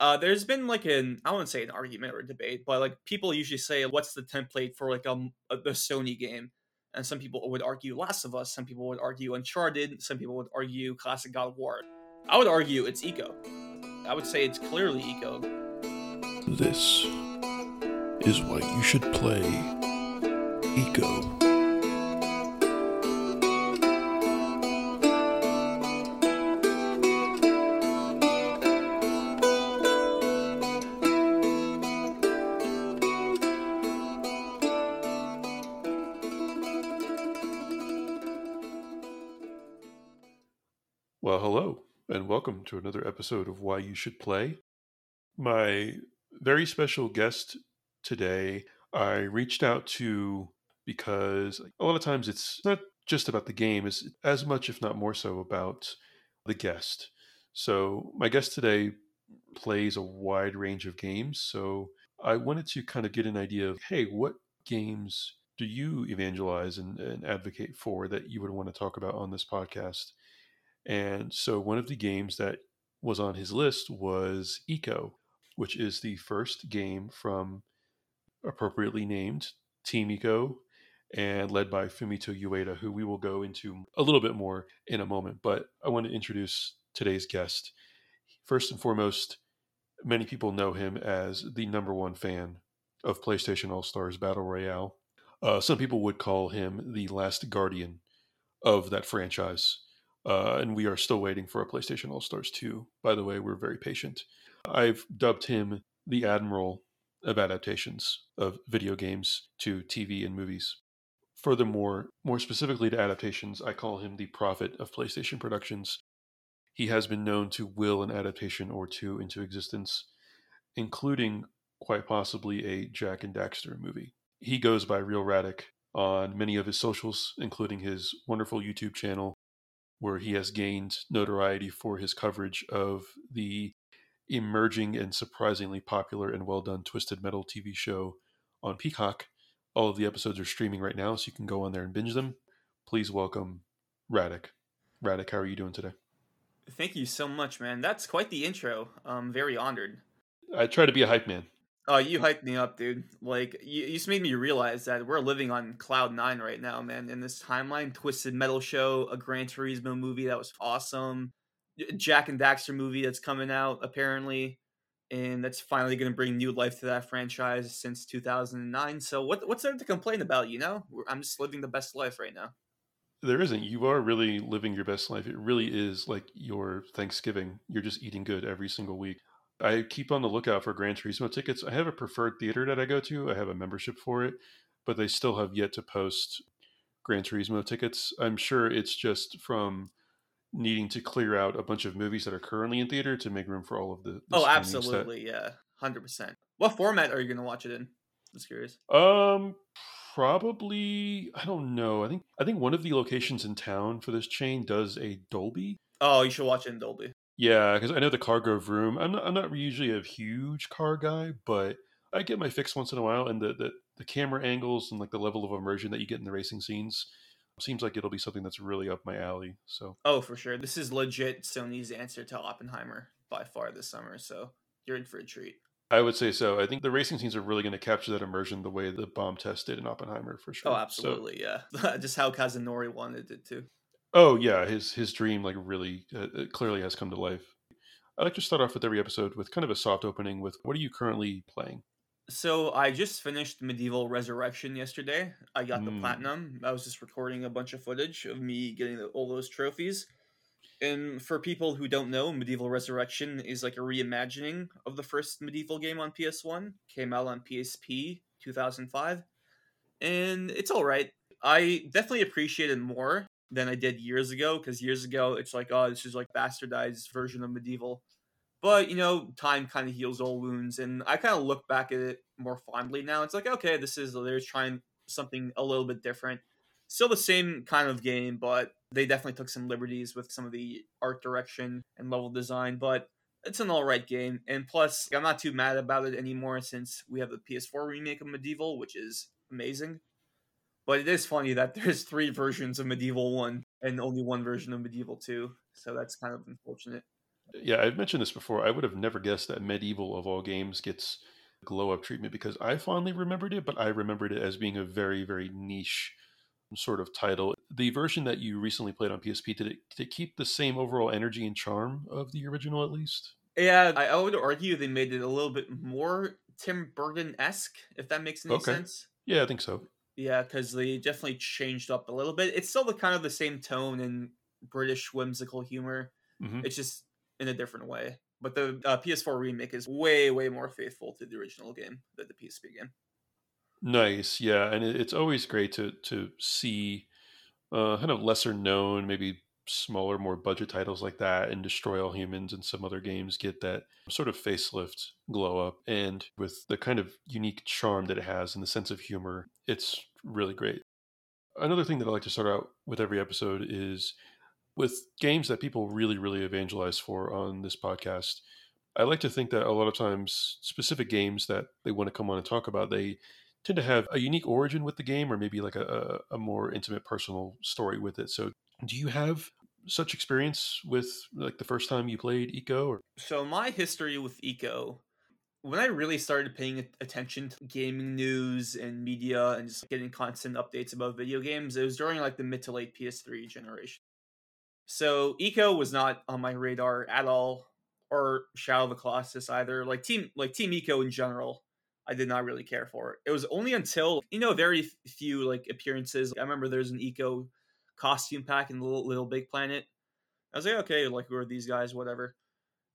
Uh, there's been like an I wouldn't say an argument or a debate, but like people usually say, "What's the template for like um, a, a Sony game?" And some people would argue Last of Us, some people would argue Uncharted, some people would argue classic God of War. I would argue it's Ico. I would say it's clearly Ico. This is why you should play Ico. Welcome to another episode of Why You Should Play. My very special guest today, I reached out to because a lot of times it's not just about the game, it's as much, if not more so, about the guest. So, my guest today plays a wide range of games. So, I wanted to kind of get an idea of hey, what games do you evangelize and, and advocate for that you would want to talk about on this podcast? And so one of the games that was on his list was Ico, which is the first game from appropriately named Team Ico and led by Fumito Ueda, who we will go into a little bit more in a moment. But I want to introduce today's guest. First and foremost, many people know him as the number one fan of PlayStation All Stars Battle Royale. Uh, some people would call him the last guardian of that franchise. Uh, and we are still waiting for a PlayStation All Stars 2. By the way, we're very patient. I've dubbed him the Admiral of adaptations of video games to TV and movies. Furthermore, more specifically to adaptations, I call him the prophet of PlayStation productions. He has been known to will an adaptation or two into existence, including quite possibly a Jak and Daxter movie. He goes by Real Radec on many of his socials, including his wonderful YouTube channel, where he has gained notoriety for his coverage of the emerging and surprisingly popular and well done Twisted Metal TV show on Peacock. All of the episodes are streaming right now, so you can go on there and binge them. Please welcome Radec. Radec, how are you doing today? Thank you so much, man. That's quite the intro. I'm very honored. I try to be a hype man. Oh, you hyped me up, dude. Like you, you just made me realize that we're living on cloud nine right now, man. In this timeline, Twisted Metal show, a Gran Turismo movie that was awesome, Jak and Daxter movie that's coming out apparently, and that's finally going to bring new life to that franchise since 2009. So what what's there to complain about? You know, I'm just living the best life right now. There isn't. You are really living your best life. It really is like your Thanksgiving. You're just eating good every single week. I keep on the lookout for Gran Turismo tickets. I have a preferred theater that I go to. I have a membership for it, but they still have yet to post Gran Turismo tickets. I'm sure it's just from needing to clear out a bunch of movies that are currently in theater to make room for all of the. the oh, absolutely, that... yeah, hundred percent. What format are you going to watch it in? I'm curious. Um, probably I don't know. I think I think one of the locations in town for this chain does a Dolby. Oh, you should watch it in Dolby. Yeah, because I know the cargo Room. I'm not, I'm not usually a huge car guy, but I get my fix once in a while, and the, the the camera angles and like the level of immersion that you get in the racing scenes seems like it'll be something that's really up my alley. So oh, for sure, this is legit Sony's answer to Oppenheimer by far this summer. So you're in for a treat. I would say so. I think the racing scenes are really going to capture that immersion the way the bomb test did in Oppenheimer for oh, sure. Oh, absolutely, so, yeah. Just how Kazunori wanted it to. Oh yeah, his his dream like really uh, clearly has come to life. I like to start off with every episode with kind of a soft opening with what are you currently playing? So I just finished MediEvil Resurrection yesterday. I got mm. the platinum. I was just recording a bunch of footage of me getting all those trophies. And for people who don't know, MediEvil Resurrection is like a reimagining of the first MediEvil game on PS1. Came out on PSP 2005. And it's all right. I definitely appreciate it more than I did years ago because years ago it's like oh this is like bastardized version of MediEvil, but you know time kind of heals all wounds and I kind of look back at it more fondly now. It's like okay this is they're trying something a little bit different, still the same kind of game, but they definitely took some liberties with some of the art direction and level design, but. It's an alright game, and plus, I'm not too mad about it anymore since we have the PS4 remake of MediEvil, which is amazing. But it is funny that there's three versions of MediEvil 1 and only one version of MediEvil 2. So that's kind of unfortunate. Yeah, I've mentioned this before. I would have never guessed that MediEvil of all games gets glow up treatment because I fondly remembered it, but I remembered it as being a very, very niche sort of title. The version that you recently played on PSP, did it, did it keep the same overall energy and charm of the original at least? Yeah, I, would argue they made it a little bit more Tim Burton esque, if that makes any Okay. sense. Yeah, I think so. Yeah, because they definitely changed up a little bit. It's still the kind of the same tone and British whimsical humor. hmm It's just in a different way. But the uh, PS4 remake is way, way more faithful to the original game than the PSP game. Nice, yeah, and it's always great to to see uh, kind of lesser known, maybe smaller, more budget titles like that, and Destroy All Humans and some other games get that sort of facelift glow up, and with the kind of unique charm that it has and the sense of humor, it's really great. Another thing that I like to start out with every episode is with games that people really, really evangelize for on this podcast. I like to think that a lot of times specific games that they want to come on and talk about, they tend to have a unique origin with the game or maybe like a, a, more intimate personal story with it. So do you have such experience with like the first time you played Ico or So my history with Ico, when I really started paying attention to gaming news and media and just getting constant updates about video games, it was during like the mid to late PS3 generation. So Ico was not on my radar at all, or Shadow of the Colossus either. Like team, like Team Ico in general, I did not really care for. It was only until you know very few like appearances. I remember there's an Ico costume pack in Little, Little Big Planet. I was like, okay, like who are these guys? Whatever.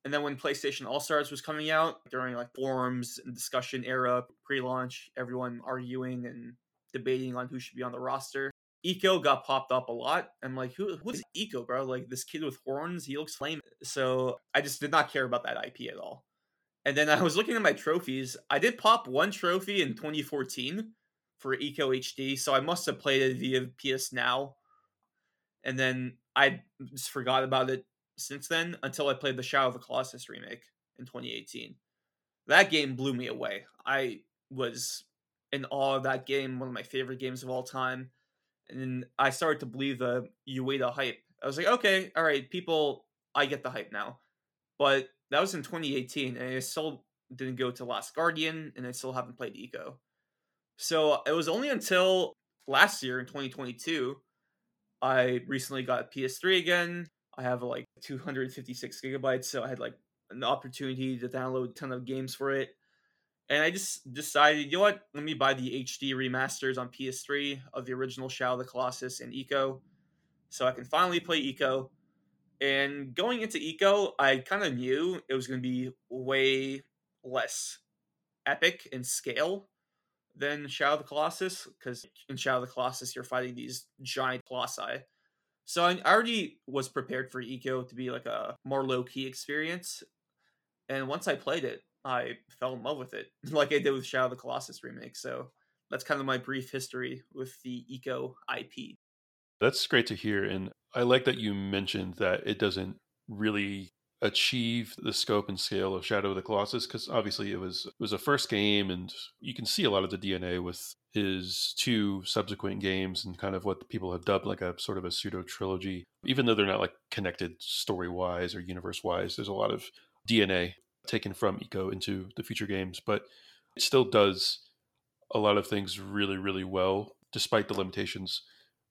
And then when PlayStation All Stars was coming out during like forums and discussion era, pre-launch, everyone arguing and debating on who should be on the roster. Ico got popped up a lot. I'm like, who who's Ico, bro? Like this kid with horns, he looks lame. So I just did not care about that IP at all. And then I was looking at my trophies. I did pop one trophy in 2014 for Ico HD, so I must have played it via PS Now. And then I just forgot about it since then until I played the Shadow of the Colossus remake in 2018. That game blew me away. I was in awe of that game, one of my favorite games of all time. And I started to believe the Ueda hype. I was like, okay, all right, people, I get the hype now. But that was in 2018, and I still didn't go to Last Guardian, and I still haven't played Ico. So it was only until last year in 2022 I recently got a PS3 again. I have like 256 gigabytes, so I had like an opportunity to download a ton of games for it. And I just decided, you know what? Let me buy the HD remasters on PS3 of the original Shadow of the Colossus and Ico, so I can finally play Ico. And going into Ico, I kind of knew it was going to be way less epic in scale than Shadow of the Colossus, because in Shadow of the Colossus, you're fighting these giant colossi. So I already was prepared for Ico to be like a more low key experience. And once I played it, I fell in love with it, like I did with Shadow of the Colossus remake. So that's kind of my brief history with the Ico IP. That's great to hear. And I like that you mentioned that it doesn't really achieve the scope and scale of Shadow of the Colossus because obviously it was it was a first game and you can see a lot of the DNA with his two subsequent games and kind of what people have dubbed like a sort of a pseudo trilogy. Even though they're not like connected story wise or universe wise there's a lot of DNA taken from Ico into the future games but it still does a lot of things really really well despite the limitations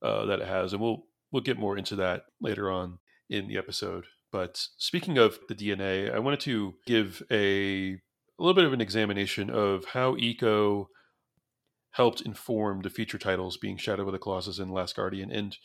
uh, that it has and we'll we'll get more into that later on in the episode but speaking of the DNA, I wanted to give a, a little bit of an examination of how Ico helped inform the feature titles being Shadow of the Colossus and Last Guardian. And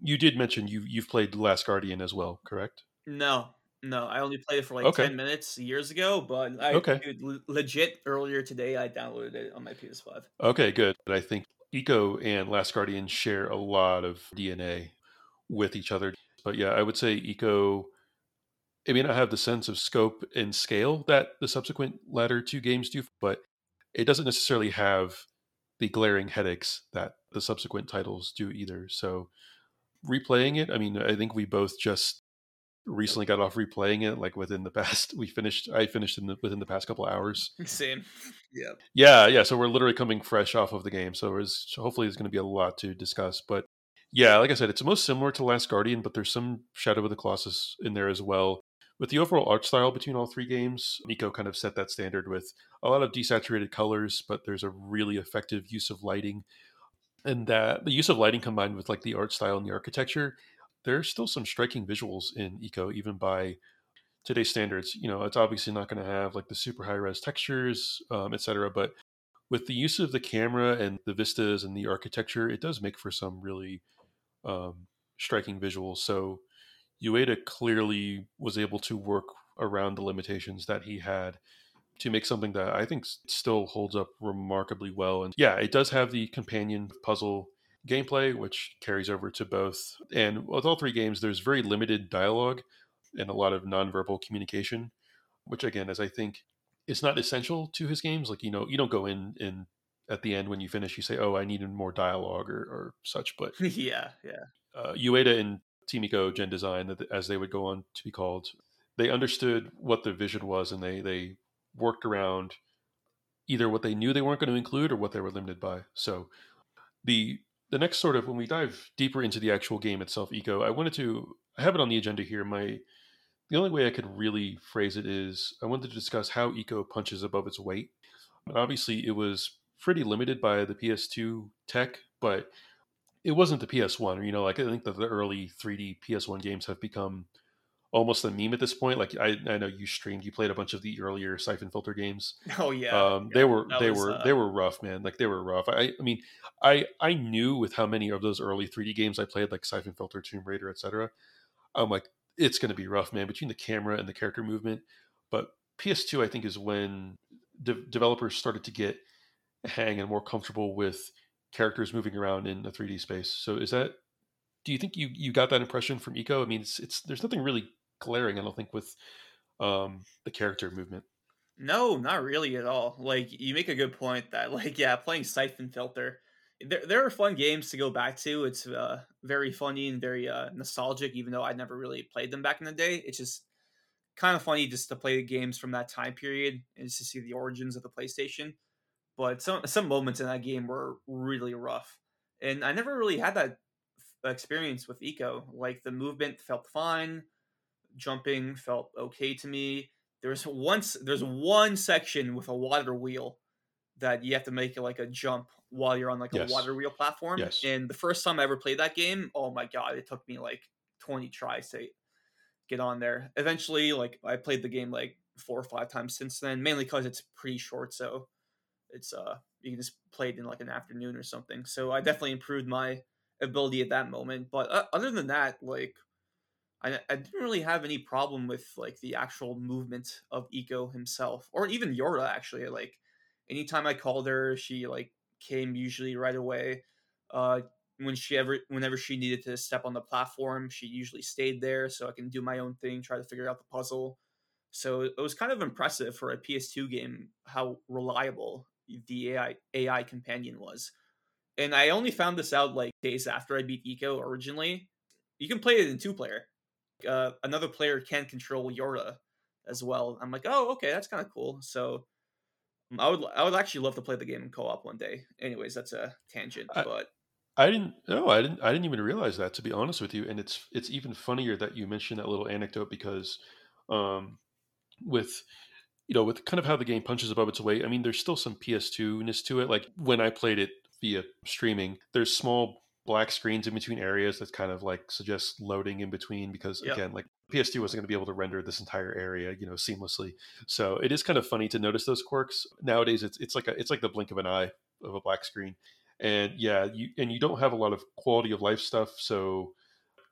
you did mention you you've played Last Guardian as well, correct? No, no, I only played it for like Okay. 10 minutes years ago, but I Okay. dude, legit earlier today I downloaded it on my PS5. Okay, good. But I think Ico and Last Guardian share a lot of DNA with each other. But yeah, I would say Ico it may not have the sense of scope and scale that the subsequent latter two games do, but it doesn't necessarily have the glaring headaches that the subsequent titles do either. So replaying it, I mean, I think we both just recently got off replaying it like within the past we finished I finished in the, within the past couple hours. Same. Yeah. Yeah, yeah, so we're literally coming fresh off of the game. So there's hopefully there's going to be a lot to discuss, but yeah, like I said, it's most similar to Last Guardian, but there's some Shadow of the Colossus in there as well with the overall art style between all three games, Ico kind of set that standard with a lot of desaturated colors, but there's a really effective use of lighting. And that the use of lighting combined with like the art style and the architecture, there's still some striking visuals in Ico, even by today's standards. You know, it's obviously not going to have like the super high res textures, um, etc. But with the use of the camera and the vistas and the architecture, it does make for some really um, striking visuals. So Ueda clearly was able to work around the limitations that he had to make something that I think still holds up remarkably well. And yeah, it does have the companion puzzle gameplay, which carries over to both. And with all three games, there's very limited dialogue and a lot of nonverbal communication, which again, as I think is not essential to his games. Like, you know, you don't go in and at the end when you finish, you say, oh, I needed more dialogue or, or such. But yeah, yeah. Uh, Ueda and Team Ico Gen Design, as they would go on to be called, they understood what the vision was and they, they worked around either what they knew they weren't going to include or what they were limited by. So the the next sort of when we dive deeper into the actual game itself, Ico, I wanted to I have it on the agenda here. My the only way I could really phrase it is I wanted to discuss how Ico punches above its weight. Obviously, it was pretty limited by the PS2 tech, but it wasn't the PS1. You know, like I think that the early 3D PS1 games have become almost a meme at this point. Like I, I know you streamed, you played a bunch of the earlier Siphon Filter games. Oh yeah, um, they were they was, were uh... they were rough, man. Like they were rough. I, I mean, I I knew with how many of those early 3D games I played, like Siphon Filter, Tomb Raider, etc. I'm like, it's going to be rough, man, between the camera and the character movement. But PS2, I think, is when de- developers started to get a hang and more comfortable with characters moving around in a 3D space. So is that? Do you think you you got that impression from Ico? I mean, it's, it's there's nothing really glaring, I don't think, with um, the character movement. No, not really at all. Like you make a good point that like yeah, playing Siphon Filter, there there are fun games to go back to. It's uh, very funny and very uh, nostalgic, even though I never really played them back in the day. It's just kind of funny just to play the games from that time period and just to see the origins of the PlayStation. But some some moments in that game were really rough, and I never really had that experience with Ico. Like the movement felt fine jumping felt okay to me. There's once there's one section with a water wheel that you have to make like a jump while you're on like yes. a water wheel platform. Yes. And the first time I ever played that game, oh my god, it took me like 20 tries to get on there. Eventually, like I played the game like four or five times since then, mainly because it's pretty short, so it's uh you can just play it in like an afternoon or something. So I definitely improved my ability at that moment. But uh, other than that, like I, I didn't really have any problem with like the actual movement of Ico himself, or even Yorda actually. Like anytime I called her, she like came usually right away. Uh, when she ever, whenever she needed to step on the platform, she usually stayed there, so I can do my own thing, try to figure out the puzzle. So it was kind of impressive for a PS2 game how reliable the AI AI companion was. And I only found this out like days after I beat Ico originally. You can play it in two player uh, another player can control Yorda as well. I'm like, oh, okay, that's kind of cool. So um, I would I would actually love to play the game in co-op one day. Anyways, that's a tangent, I, but I didn't no, I didn't I didn't even realize that to be honest with you. And it's it's even funnier that you mentioned that little anecdote because um with you know, with kind of how the game punches above its weight, I mean there's still some PS2ness to it. Like when I played it via streaming, there's small black screens in between areas that kind of like suggest loading in between because yep. again like PS2 wasn't going to be able to render this entire area you know seamlessly so it is kind of funny to notice those quirks nowadays it's it's like a it's like the blink of an eye of a black screen and yeah you and you don't have a lot of quality of life stuff so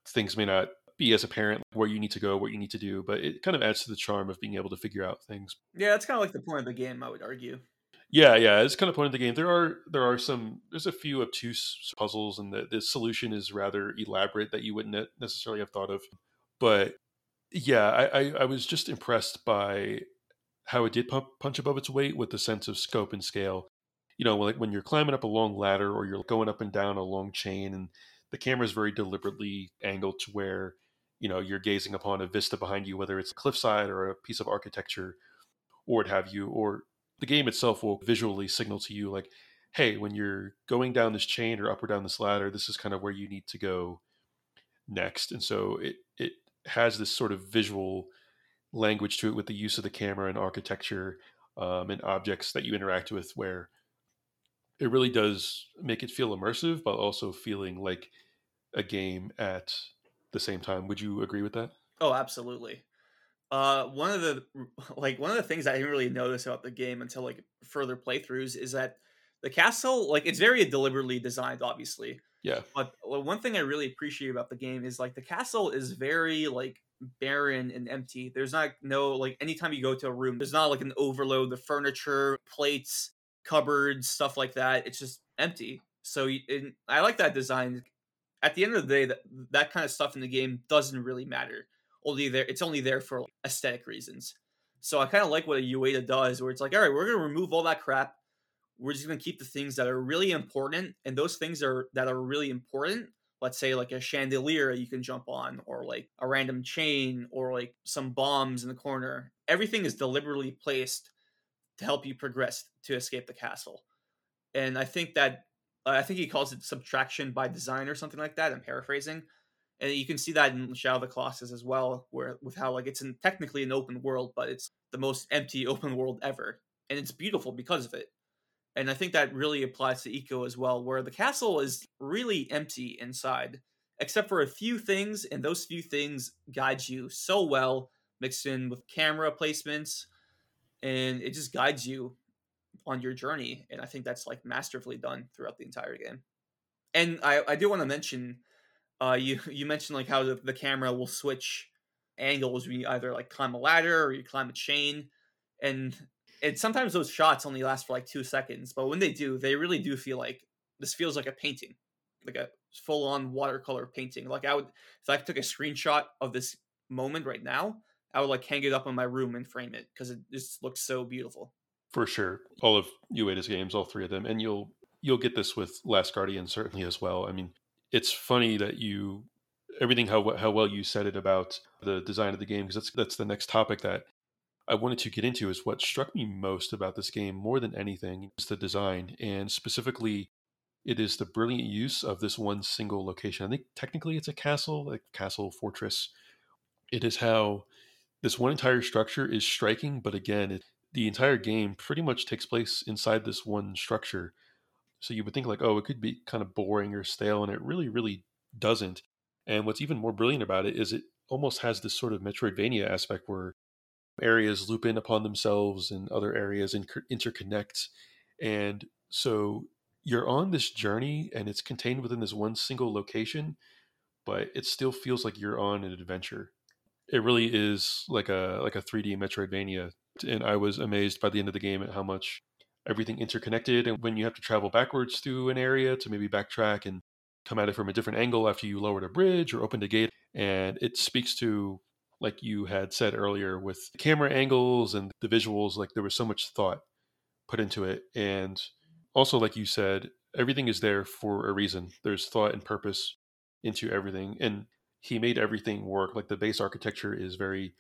things may not be as apparent where you need to go what you need to do but it kind of adds to the charm of being able to figure out things yeah that's kind of like the point of the game i would argue yeah, yeah, it's kind of point of the game. There are there are some there's a few obtuse puzzles, and the, the solution is rather elaborate that you wouldn't necessarily have thought of. But yeah, I, I, I was just impressed by how it did pump, punch above its weight with the sense of scope and scale. You know, like when you're climbing up a long ladder or you're going up and down a long chain, and the camera is very deliberately angled to where you know you're gazing upon a vista behind you, whether it's a cliffside or a piece of architecture or what have you, or the game itself will visually signal to you like hey when you're going down this chain or up or down this ladder this is kind of where you need to go next. And so it it has this sort of visual language to it with the use of the camera and architecture um, and objects that you interact with, where it really does make it feel immersive, but also feeling like a game at the same time. Would you agree with that? Oh, absolutely. Uh, one of the like one of the things I didn't really notice about the game until like further playthroughs is that the castle like it's very deliberately designed, obviously. Yeah. But one thing I really appreciate about the game is like the castle is very like barren and empty. There's not no like anytime you go to a room, there's not like an overload of furniture, plates, cupboards, stuff like that. It's just empty. So I like that design. At the end of the day, that that kind of stuff in the game doesn't really matter. Only there, it's only there for aesthetic reasons. So I kind of like what a Ueda does, where it's like, all right, we're gonna remove all that crap. We're just gonna keep the things that are really important, and those things are that are really important let's say like a chandelier you can jump on or like a random chain or like some bombs in the corner everything is deliberately placed to help you progress to escape the castle and i think that uh, i think he calls it subtraction by design or something like that i'm paraphrasing. And you can see that in shadow of the colossus as well where with how like it's in, technically an open world but it's the most empty open world ever. And it's beautiful because of it. And I think that really applies to Ico as well, where the castle is really empty inside, except for a few things, and those few things guide you so well, mixed in with camera placements, and it just guides you on your journey. And I think that's like masterfully done throughout the entire game. And I, I do want to mention, uh, you you mentioned like how the, the camera will switch angles when you either like climb a ladder or you climb a chain, and and sometimes those shots only last for like two seconds, but when they do, they really do feel like this feels like a painting, like a full on watercolor painting. Like I would, if I took a screenshot of this moment right now, I would like hang it up in my room and frame it because it just looks so beautiful. For sure, all of Ueda's games, all three of them, and you'll you'll get this with Last Guardian certainly as well. I mean, it's funny that you everything how how well you said it about the design of the game because that's that's the next topic that I wanted to get into is what struck me most about this game more than anything is the design, and specifically, it is the brilliant use of this one single location. I think technically it's a castle, a castle fortress. It is how this one entire structure is striking, but again, it, the entire game pretty much takes place inside this one structure. So you would think like, oh, it could be kind of boring or stale, and it really, really doesn't. And what's even more brilliant about it is it almost has this sort of Metroidvania aspect where areas loop in upon themselves and other areas inter- interconnect. And so you're on this journey and it's contained within this one single location, but it still feels like you're on an adventure. It really is like a like a 3D Metroidvania. And I was amazed by the end of the game at how much everything interconnected and when you have to travel backwards through an area to maybe backtrack and come at it from a different angle after you lowered a bridge or opened a gate. And it speaks to like you had said earlier with the camera angles and the visuals like there was so much thought put into it. And also like you said everything is there for a reason. There's thought and purpose into everything. And he made everything work. Like the base architecture is very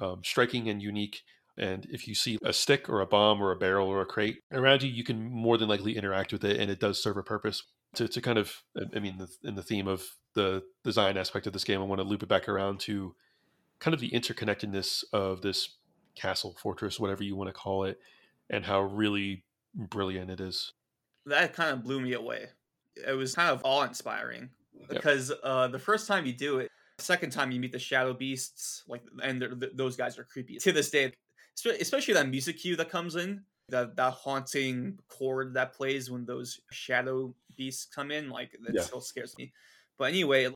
um, striking and unique and if you see a stick or a bomb or a barrel or a crate around you you can more than likely interact with it and it does serve a purpose to, to kind of i mean in the theme of the design aspect of this game i want to loop it back around to kind of the interconnectedness of this castle, fortress, whatever you want to call it, and how really brilliant it is. That kind of blew me away. It was kind of awe inspiring because yep. uh, the first time you do it, second time you meet the shadow beasts, like, and th- those guys are creepy to this day. Especially that music cue that comes in, that that haunting chord that plays when those shadow beasts come in, like that yeah. still scares me. But anyway,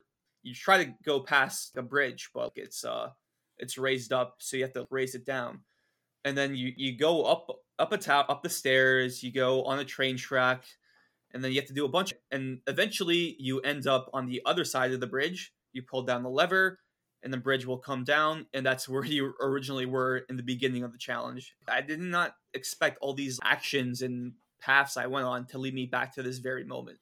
you try to go past the bridge, but it's uh it's raised up, so you have to raise it down. And then you you go up up a top up the stairs, you go on a train track, and then you have to do a bunch and eventually you end up on the other side of the bridge. You pull down the lever and the bridge will come down and that's where you originally were in the beginning of the challenge. I did not expect all these actions and paths I went on to lead me back to this very moment.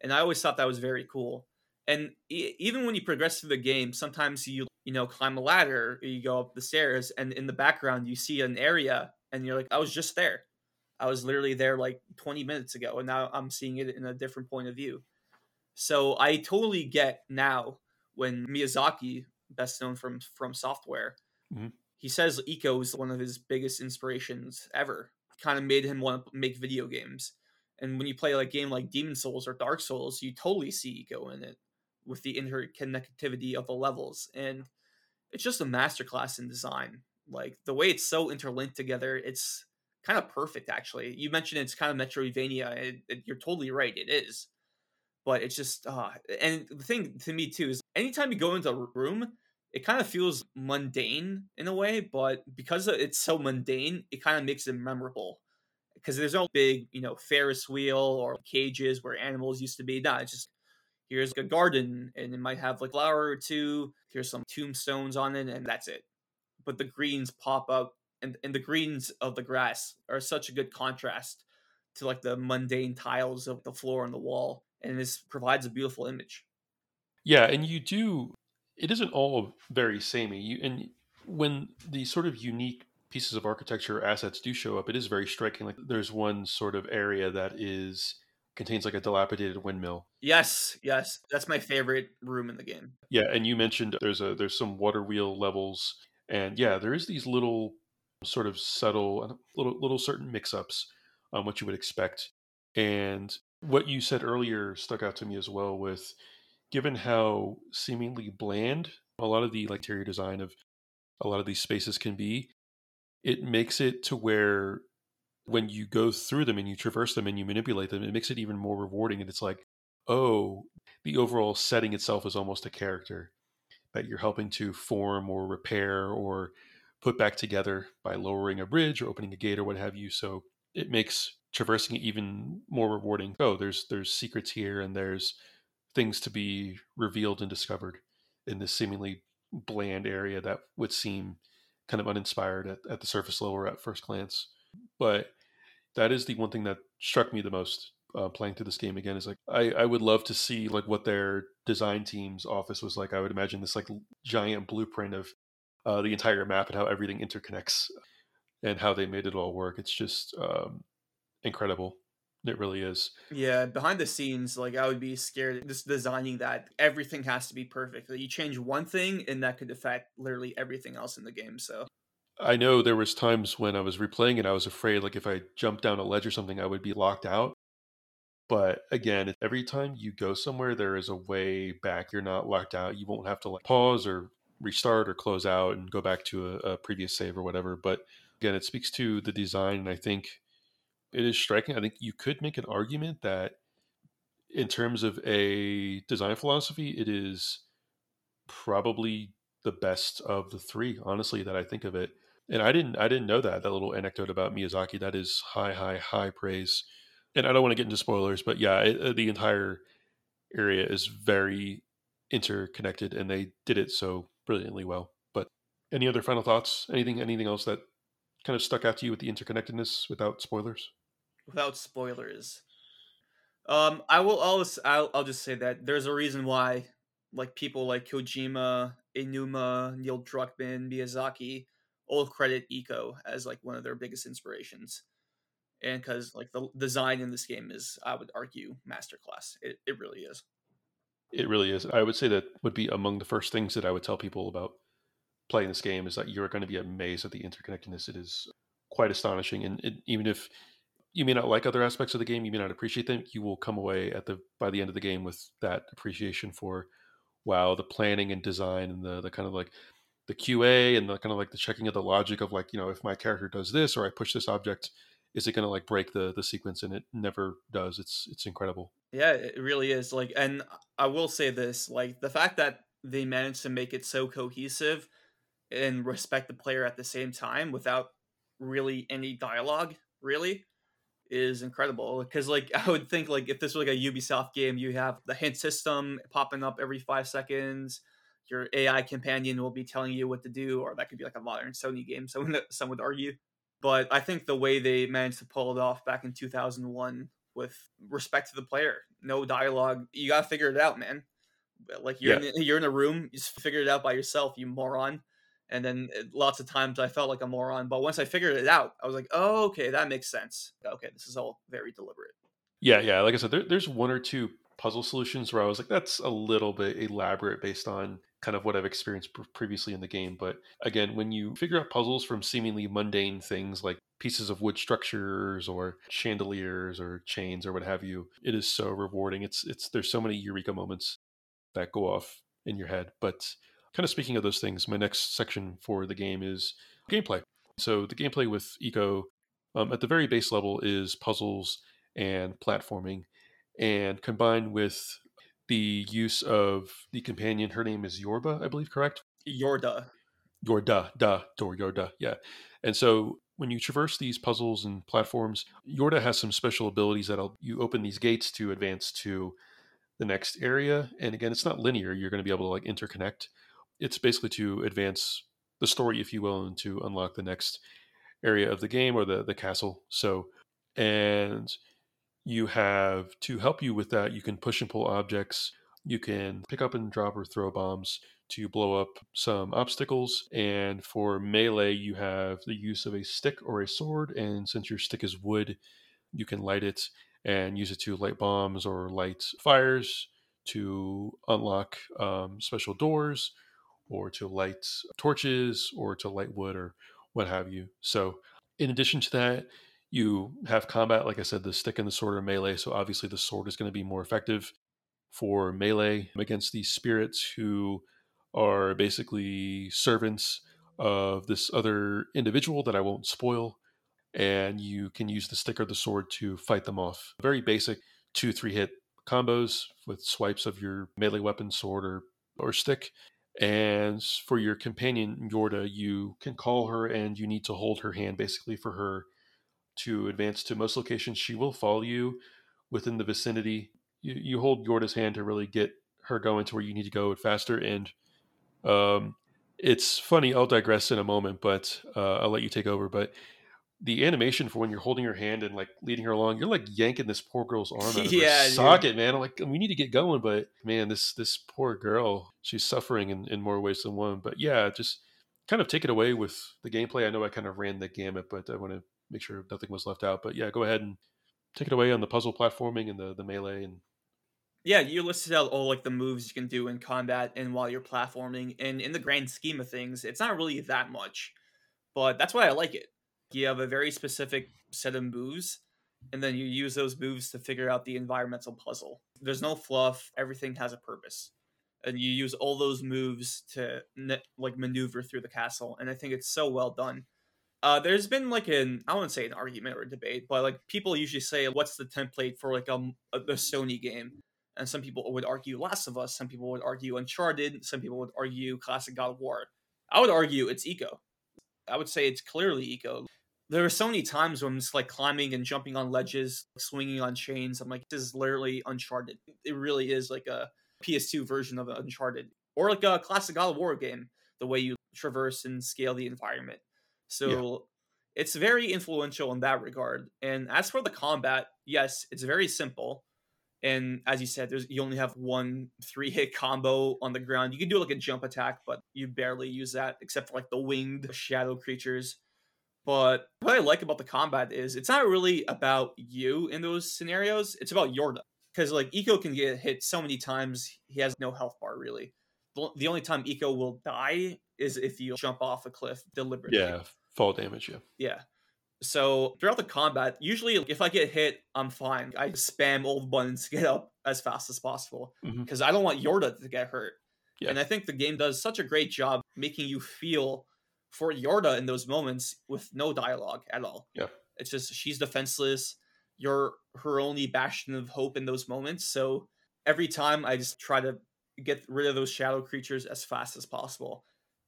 And I always thought that was very cool and e- even when you progress through the game sometimes you you know climb a ladder you go up the stairs and in the background you see an area and you're like i was just there i was literally there like 20 minutes ago and now i'm seeing it in a different point of view so i totally get now when miyazaki best known from from software mm-hmm. he says Ico is one of his biggest inspirations ever. Kind of made him want to make video games. And when you play like a game like Demon Souls or Dark Souls, you totally see Ico in it with the interconnectivity of the levels. And it's just a masterclass in design. Like the way it's so interlinked together, it's kind of perfect actually. You mentioned it's kind of Metroidvania. It, it, you're totally right. It is. But it's just uh and the thing to me too is anytime you go into a room, it kind of feels mundane in a way, but because it's so mundane, it kind of makes it memorable. Because there's no big, you know, Ferris wheel or cages where animals used to be. Nah, it's just here's a garden and it might have like flower or two. Here's some tombstones on it, and that's it. But the greens pop up, and, and the greens of the grass are such a good contrast to like the mundane tiles of the floor and the wall, and this provides a beautiful image. Yeah, and you do it isn't all very samey. You, and when the sort of unique pieces of architecture assets do show up, it is very striking. Like there's one sort of area that is contains like a dilapidated windmill. Yes, yes, that's my favorite room in the game. Yeah, and you mentioned there's a there's some water wheel levels, and yeah, there is these little sort of subtle uh, little little certain mix-ups on what you would expect. And what you said earlier stuck out to me as well with given how seemingly bland a lot of the like interior design of a lot of these spaces can be, it makes it to where when you go through them and you traverse them and you manipulate them, it makes it even more rewarding. And it's like, oh, the overall setting itself is almost a character that you're helping to form or repair or put back together by lowering a bridge or opening a gate or what have you. So it makes traversing it even more rewarding. Oh, there's there's secrets here and there's things to be revealed and discovered in this seemingly bland area that would seem kind of uninspired at, at the surface level or at first glance. But that is the one thing that struck me the most uh, playing through this game again is like I, I would love to see like what their design team's office was like. I would imagine this like giant blueprint of uh, the entire map and how everything interconnects and how they made it all work. It's just um, incredible. It really is. Yeah, behind the scenes, like I would be scared just designing that everything has to be perfect. You change one thing and that could affect literally everything else in the game. So I know there was times when I was replaying it, I was afraid like if I jumped down a ledge or something, I would be locked out. But again, every time you go somewhere, there is a way back. You're not locked out. You won't have to like pause or restart or close out and go back to a, a previous save or whatever. But again, it speaks to the design, and I think it is striking. I think you could make an argument that in terms of a design philosophy, it is probably the best of the three, honestly, that I think of it. And I didn't I didn't know that, that little anecdote about Miyazaki. That is high, high, high praise. And I don't want to get into spoilers, but yeah, it, uh, the entire area is very interconnected and they did it so brilliantly well. But any other final thoughts? Anything anything else that kind of stuck out to you with the interconnectedness without spoilers? Without spoilers. Um, I will always I'll, I'll just say that there's a reason why like people like Kojima, Aonuma, Neil Druckmann, Miyazaki all credit Ico as like one of their biggest inspirations. And because like the design in this game is, I would argue, masterclass. It it really is. It really is. I would say that would be among the first things that I would tell people about playing this game is that you're going to be amazed at the interconnectedness. It is quite astonishing, and it, even if you may not like other aspects of the game, you may not appreciate them, you will come away at the by the end of the game with that appreciation for wow, the planning and design and the the kind of like the QA and the kind of like the checking of the logic of like, you know, if my character does this or I push this object, is it going to like break the the sequence and it never does. It's it's incredible. Yeah, it really is. Like and I will say this, like the fact that they managed to make it so cohesive and respect the player at the same time without really any dialogue, really is incredible because like i would think like if this was like a ubisoft game you have the hint system popping up every five seconds your ai companion will be telling you what to do or that could be like a modern sony game so some would argue. But i think the way they managed to pull it off back in 2001 with respect to the player no dialogue you gotta figure it out man. Like you're yeah. in, you're in a room you just figure it out by yourself you moron and then eh, lots of times I felt like a moron. But once I figured it out, I was like, oh, okay, that makes sense. Okay, this is all very deliberate. Yeah, yeah. Like I said, there, there's one or two puzzle solutions where I was like, that's a little bit elaborate based on kind of what I've experienced previously in the game. But again, when you figure out puzzles from seemingly mundane things like pieces of wood structures or chandeliers or chains or what have you, it is so rewarding. It's it's there's so many eureka moments that go off in your head. But kind of speaking of those things, my next section for the game is gameplay. So the gameplay with Ico um, at the very base level is puzzles and platforming, and combined with the use of the companion. Her name is Yorba, I believe, correct? Yorda. Yorda, da, Dor Yorda, yeah. And so when you traverse these puzzles and platforms, Yorda has some special abilities that you open these gates to advance to the next area. And again, it's not linear. You're going to be able to like interconnect. It's basically to advance the story, if you will, and to unlock the next area of the game or the the castle. So, and you have to help you with that. You can push and pull objects. You can pick up and drop or throw bombs to blow up some obstacles. And for melee, you have the use of a stick or a sword. And since your stick is wood, you can light it and use it to light bombs or light fires to unlock um, special doors or to light torches or to light wood or what have you. So, in addition to that, you have combat, like I said, the stick and the sword are melee. So obviously the sword is going to be more effective for melee against these spirits who are basically servants of this other individual that I won't spoil. And you can use the stick or the sword to fight them off. Very basic two, three hit combos with swipes of your melee weapon, sword, or, or stick. And for your companion, Yorda, you can call her and you need to hold her hand basically for her to advance to most locations. She will follow you within the vicinity. You, you hold Yorda's hand to really get her going to where you need to go faster. And um, it's funny. I'll digress in a moment, but uh, I'll let you take over. But the animation for when you're holding her hand and like leading her along, you're like yanking this poor girl's arm out of yeah, her socket, man. I'm like, we need to get going, but man, this this poor girl, she's suffering in, in more ways than one. But yeah, just kind of take it away with the gameplay. I know I kind of ran the gamut, but I want to make sure nothing was left out. But yeah, go ahead and take it away on the puzzle platforming and the the melee and yeah, you listed out all like the moves you can do in combat and while you're platforming. And in the grand scheme of things, it's not really that much, but that's why I like it. You have a very specific set of moves, and then you use those moves to figure out the environmental puzzle. There's no fluff; everything has a purpose, and you use all those moves to like maneuver through the castle. And I think it's so well done. Uh, there's been like an I wouldn't say an argument or a debate, but like people usually say, "What's the template for like um, a, a Sony game?" And some people would argue Last of Us, some people would argue Uncharted, some people would argue classic God of War. I would argue it's Ico I would say it's clearly Ico. There are so many times when it's like climbing and jumping on ledges, swinging on chains. I'm like, this is literally Uncharted. It really is like a PS2 version of Uncharted, or like a classic God of War game. The way you traverse and scale the environment so yeah. it's very influential in that regard. And as for the combat, yes, it's very simple. And as you said, there's you only have one three hit combo on the ground. You can do like a jump attack, but you barely use that except for like the winged shadow creatures. But what I like about the combat is it's not really about you in those scenarios. It's about Yorda. Because like Ico can get hit so many times, he has no health bar really. The only time Ico will die is if you jump off a cliff deliberately. Yeah, fall damage. Yeah. Yeah. So throughout the combat, usually if I get hit, I'm fine. I spam all the buttons to get up as fast as possible because mm-hmm. I don't want Yorda to get hurt. Yeah. And I think the game does such a great job making you feel for Yorda in those moments with no dialogue at all. Yeah. It's just she's defenseless. You're her only bastion of hope in those moments. So every time I just try to get rid of those shadow creatures as fast as possible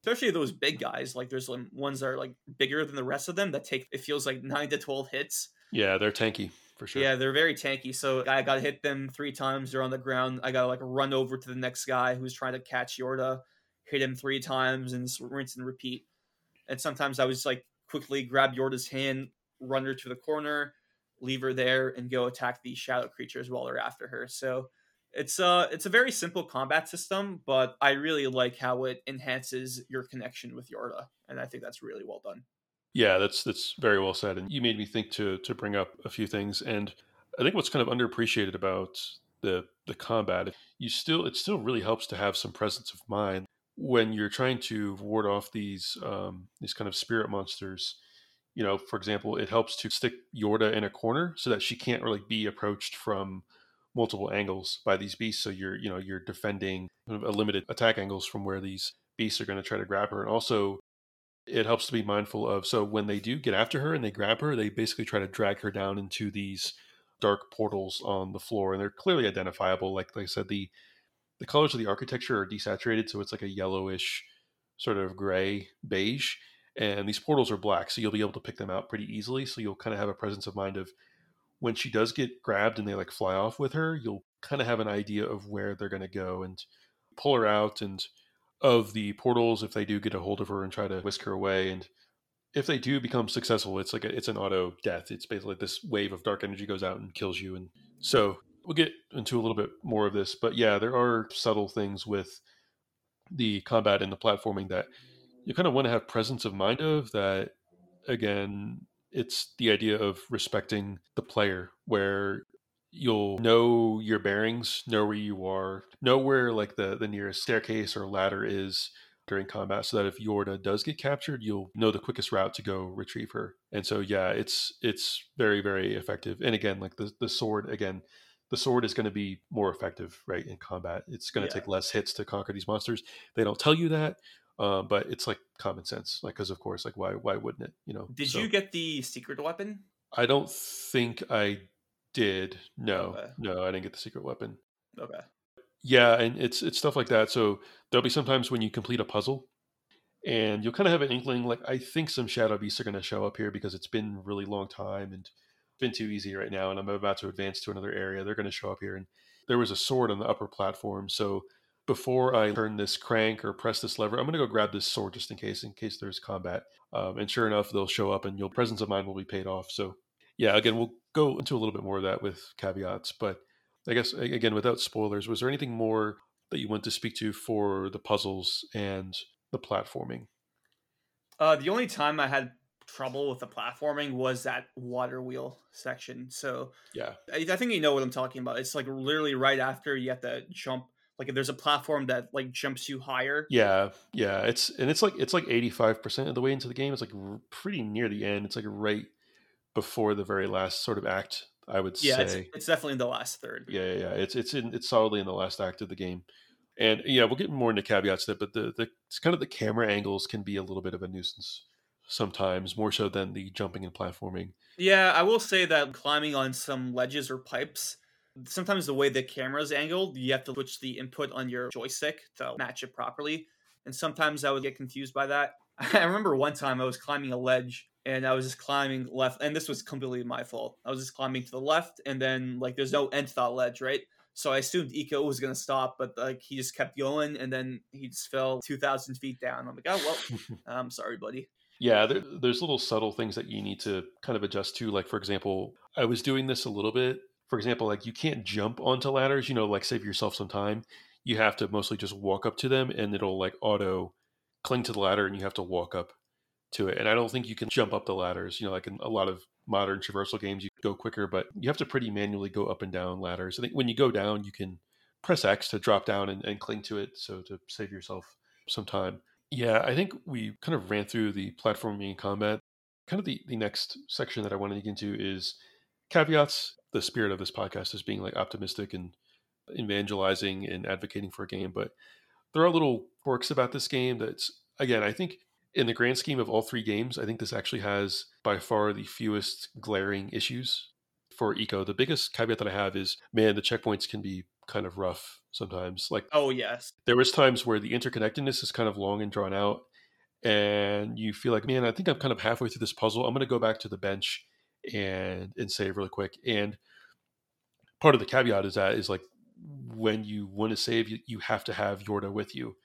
especially those big guys. Like there's ones that are like bigger than the rest of them that take it feels like nine to twelve hits. Yeah, they're tanky for sure. Yeah, they're very tanky. So I got to hit them three times. They're on the ground. I got to like run over to the next guy who's trying to catch Yorda, hit him three times, and rinse and repeat. And sometimes I was like quickly grab Yorda's hand, run her to the corner, leave her there, and go attack these shadow creatures while they're after her. So it's a it's a very simple combat system, but I really like how it enhances your connection with Yorda, and I think that's really well done. Yeah, that's that's very well said, and you made me think to to bring up a few things, and I think what's kind of underappreciated about the the combat, you still it still really helps to have some presence of mind. When you're trying to ward off these um, these kind of spirit monsters, you know, for example, it helps to stick Yorda in a corner so that she can't really be approached from multiple angles by these beasts. So you're you know you're defending kind of a limited attack angles from where these beasts are going to try to grab her, and also it helps to be mindful of. So when they do get after her and they grab her, they basically try to drag her down into these dark portals on the floor, and they're clearly identifiable. Like like I said, the the colors of the architecture are desaturated, so it's like a yellowish sort of gray beige. And these portals are black, so you'll be able to pick them out pretty easily. So you'll kind of have a presence of mind of when she does get grabbed and they like fly off with her, you'll kind of have an idea of where they're going to go and pull her out. And of the portals, if they do get a hold of her and try to whisk her away, and if they do become successful, it's like a, it's an auto death. It's basically this wave of dark energy goes out and kills you. And so we'll get into a little bit more of this, but yeah, there are subtle things with the combat and the platforming that you kind of want to have presence of mind of that again it's the idea of respecting the player where you'll know your bearings know where you are know where like the the nearest staircase or ladder is during combat so that if Yorda does get captured, you'll know the quickest route to go retrieve her. And so yeah, it's it's very very effective. And again, like the the sword again, the sword is going to be more effective, right, in combat. It's going to yeah. take less hits to conquer these monsters. They don't tell you that, uh, but it's like common sense. Like, because of course, like why why wouldn't it? You know. Did so, you get the secret weapon? I don't think I did. No, okay. no, I didn't get the secret weapon. Okay. Yeah, and it's it's stuff like that. So there'll be sometimes when you complete a puzzle, and you'll kind of have an inkling, like I think some shadow beasts are going to show up here because it's been a really long time and been too easy right now, and I'm about to advance to another area. They're going to show up here, and there was a sword on the upper platform. So before I turn this crank or press this lever, I'm going to go grab this sword just in case, in case there's combat. Um, and sure enough, they'll show up, and your presence of mind will be paid off. So yeah, again, we'll go into a little bit more of that with caveats, but I guess again, without spoilers, was there anything more that you want to speak to for the puzzles and the platforming? Uh, the only time I had trouble with the platforming was that water wheel section. So yeah, I, I, think you know what I'm talking about. It's like literally right after you have to jump. Like if there's a platform that like jumps you higher. Yeah, yeah. It's and it's like it's like 85 percent of the way into the game. It's like r- pretty near the end. It's like right before the very last sort of act. I would yeah, say it's, it's definitely in the last third. Yeah, yeah, yeah. It's it's in it's solidly in the last act of the game. And yeah, we'll get more into caveats that, but the the kind of the camera angles can be a little bit of a nuisance sometimes, more so than the jumping and platforming. Yeah, I will say that climbing on some ledges or pipes, sometimes the way the camera's angled, you have to switch the input on your joystick to match it properly. And sometimes I would get confused by that. I remember one time I was climbing a ledge and I was just climbing left, and this was completely my fault. I was just climbing to the left, and then like there's no end to that ledge, right? So I assumed Ico was gonna stop, but like he just kept going, and then he just fell two thousand feet down. I'm like, oh well, I'm um, sorry, buddy. Yeah, there, there's little subtle things that you need to kind of adjust to. Like, for example, I was doing this a little bit. For example, like you can't jump onto ladders, you know, like save yourself some time. You have to mostly just walk up to them and it'll like auto cling to the ladder and you have to walk up to it. And I don't think you can jump up the ladders, you know, like in a lot of modern traversal games, you go quicker, but you have to pretty manually go up and down ladders. I think when you go down, you can press X to drop down and, and cling to it. So to save yourself some time. Yeah, I think we kind of ran through the platforming combat. Kind of the, the next section that I want to get into is caveats. The spirit of this podcast is being like optimistic and evangelizing and advocating for a game, but there are little quirks about this game that's again, I think in the grand scheme of all three games, I think this actually has by far the fewest glaring issues for Ico. The biggest caveat that I have is man, the checkpoints can be kind of rough sometimes. Like oh yes, there was times where the interconnectedness is kind of long and drawn out, and you feel like man, I think I'm kind of halfway through this puzzle. I'm going to go back to the bench and and save really quick. And part of the caveat is that is like when you want to save, you, you have to have Yorda with you.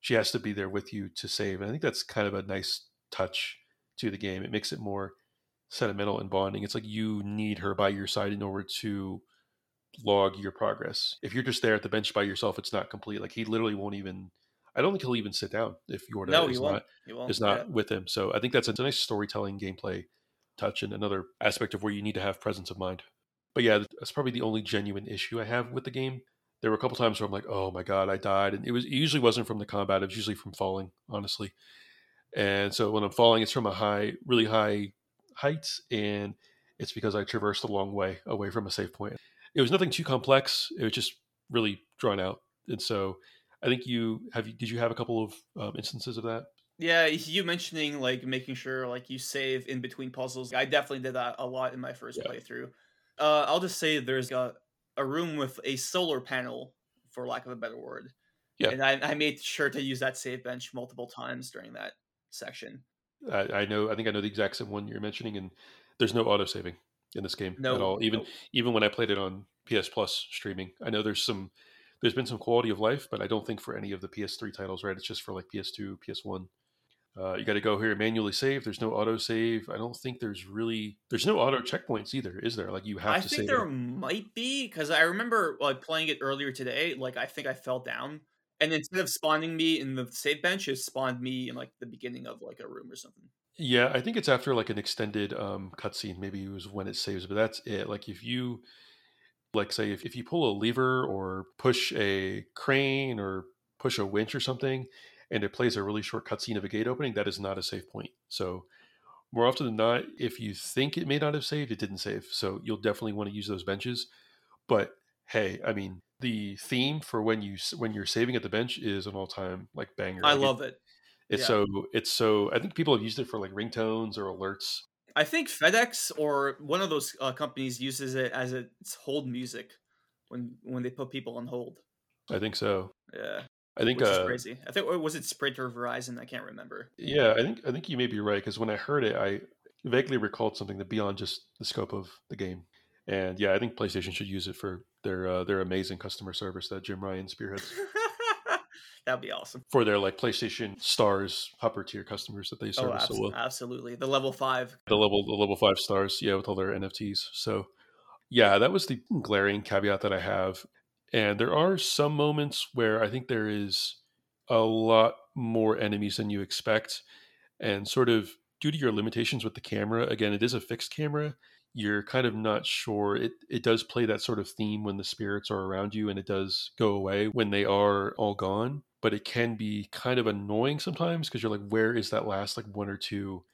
She has to be there with you to save. And I think that's kind of a nice touch to the game. It makes it more sentimental and bonding. It's like you need her by your side in order to log your progress. If you're just there at the bench by yourself, it's not complete. Like he literally won't even. I don't think he'll even sit down if Yorda no, is not is not yeah. with him. So I think that's a nice storytelling gameplay touch and another aspect of where you need to have presence of mind. But yeah, that's probably the only genuine issue I have with the game. there were a couple times where I'm like, oh my god, I died, and it was it usually wasn't from the combat; it was usually from falling, honestly. And so when I'm falling, it's from a high, really high height, and it's because I traversed a long way away from a safe point. It was nothing too complex; it was just really drawn out, and so I think you have. Did you have a couple of um, instances of that? Yeah, you mentioning like making sure like you save in between puzzles. I definitely did that a lot in my first yeah. playthrough. Uh, I'll just say there's a, a room with a solar panel, for lack of a better word. Yeah. And I, I made sure to use that save bench multiple times during that section. I, I know. I think I know the exact same one you're mentioning, and there's no auto saving in this game no, at all. Even no. even when I played it on PS Plus streaming, I know there's some there's been some quality of life, but I don't think for any of the PS3 titles, right? It's just for like PS2, PS1. Uh, you got to go here manually save. There's no auto save. I don't think there's really there's no auto checkpoints either, is there? Like you have I to. I think there it. might be because I remember like playing it earlier today. Like I think I fell down, and instead of spawning me in the save bench, it spawned me in like the beginning of like a room or something. Yeah, I think it's after like an extended um, cutscene. Maybe it was when it saves, but that's it. Like if you like say if, if you pull a lever or push a crane or push a winch or something and it plays a really short cutscene of a gate opening, that is not a save point. So more often than not, if you think it may not have saved, it didn't save. So you'll definitely want to use those benches. But hey, I mean, the theme for when you when you're saving at the bench is an all time like banger. I like love it. it. It's yeah. so it's so I think people have used it for like ringtones or alerts. I think FedEx or one of those uh, companies uses it as its hold music when when they put people on hold. I think so. Yeah. I think Which uh, crazy. I think was it Sprint or Verizon? I can't remember. Yeah, I think I think you may be right because when I heard it, I vaguely recalled something that beyond just the scope of the game. And yeah, I think PlayStation should use it for their uh, their amazing customer service that Jim Ryan spearheads. That'd be awesome for their like PlayStation Stars upper tier customers that they oh, service oh, so well. Absolutely, the level five, the level the level five stars, yeah, with all their NFTs. So yeah, that was the glaring caveat that I have. And there are some moments where I think there is a lot more enemies than you expect. And sort of due to your limitations with the camera, again, it is a fixed camera. You're kind of not sure. It it does play that sort of theme when the spirits are around you and it does go away when they are all gone. But it can be kind of annoying sometimes because you're like, where is that last like one or two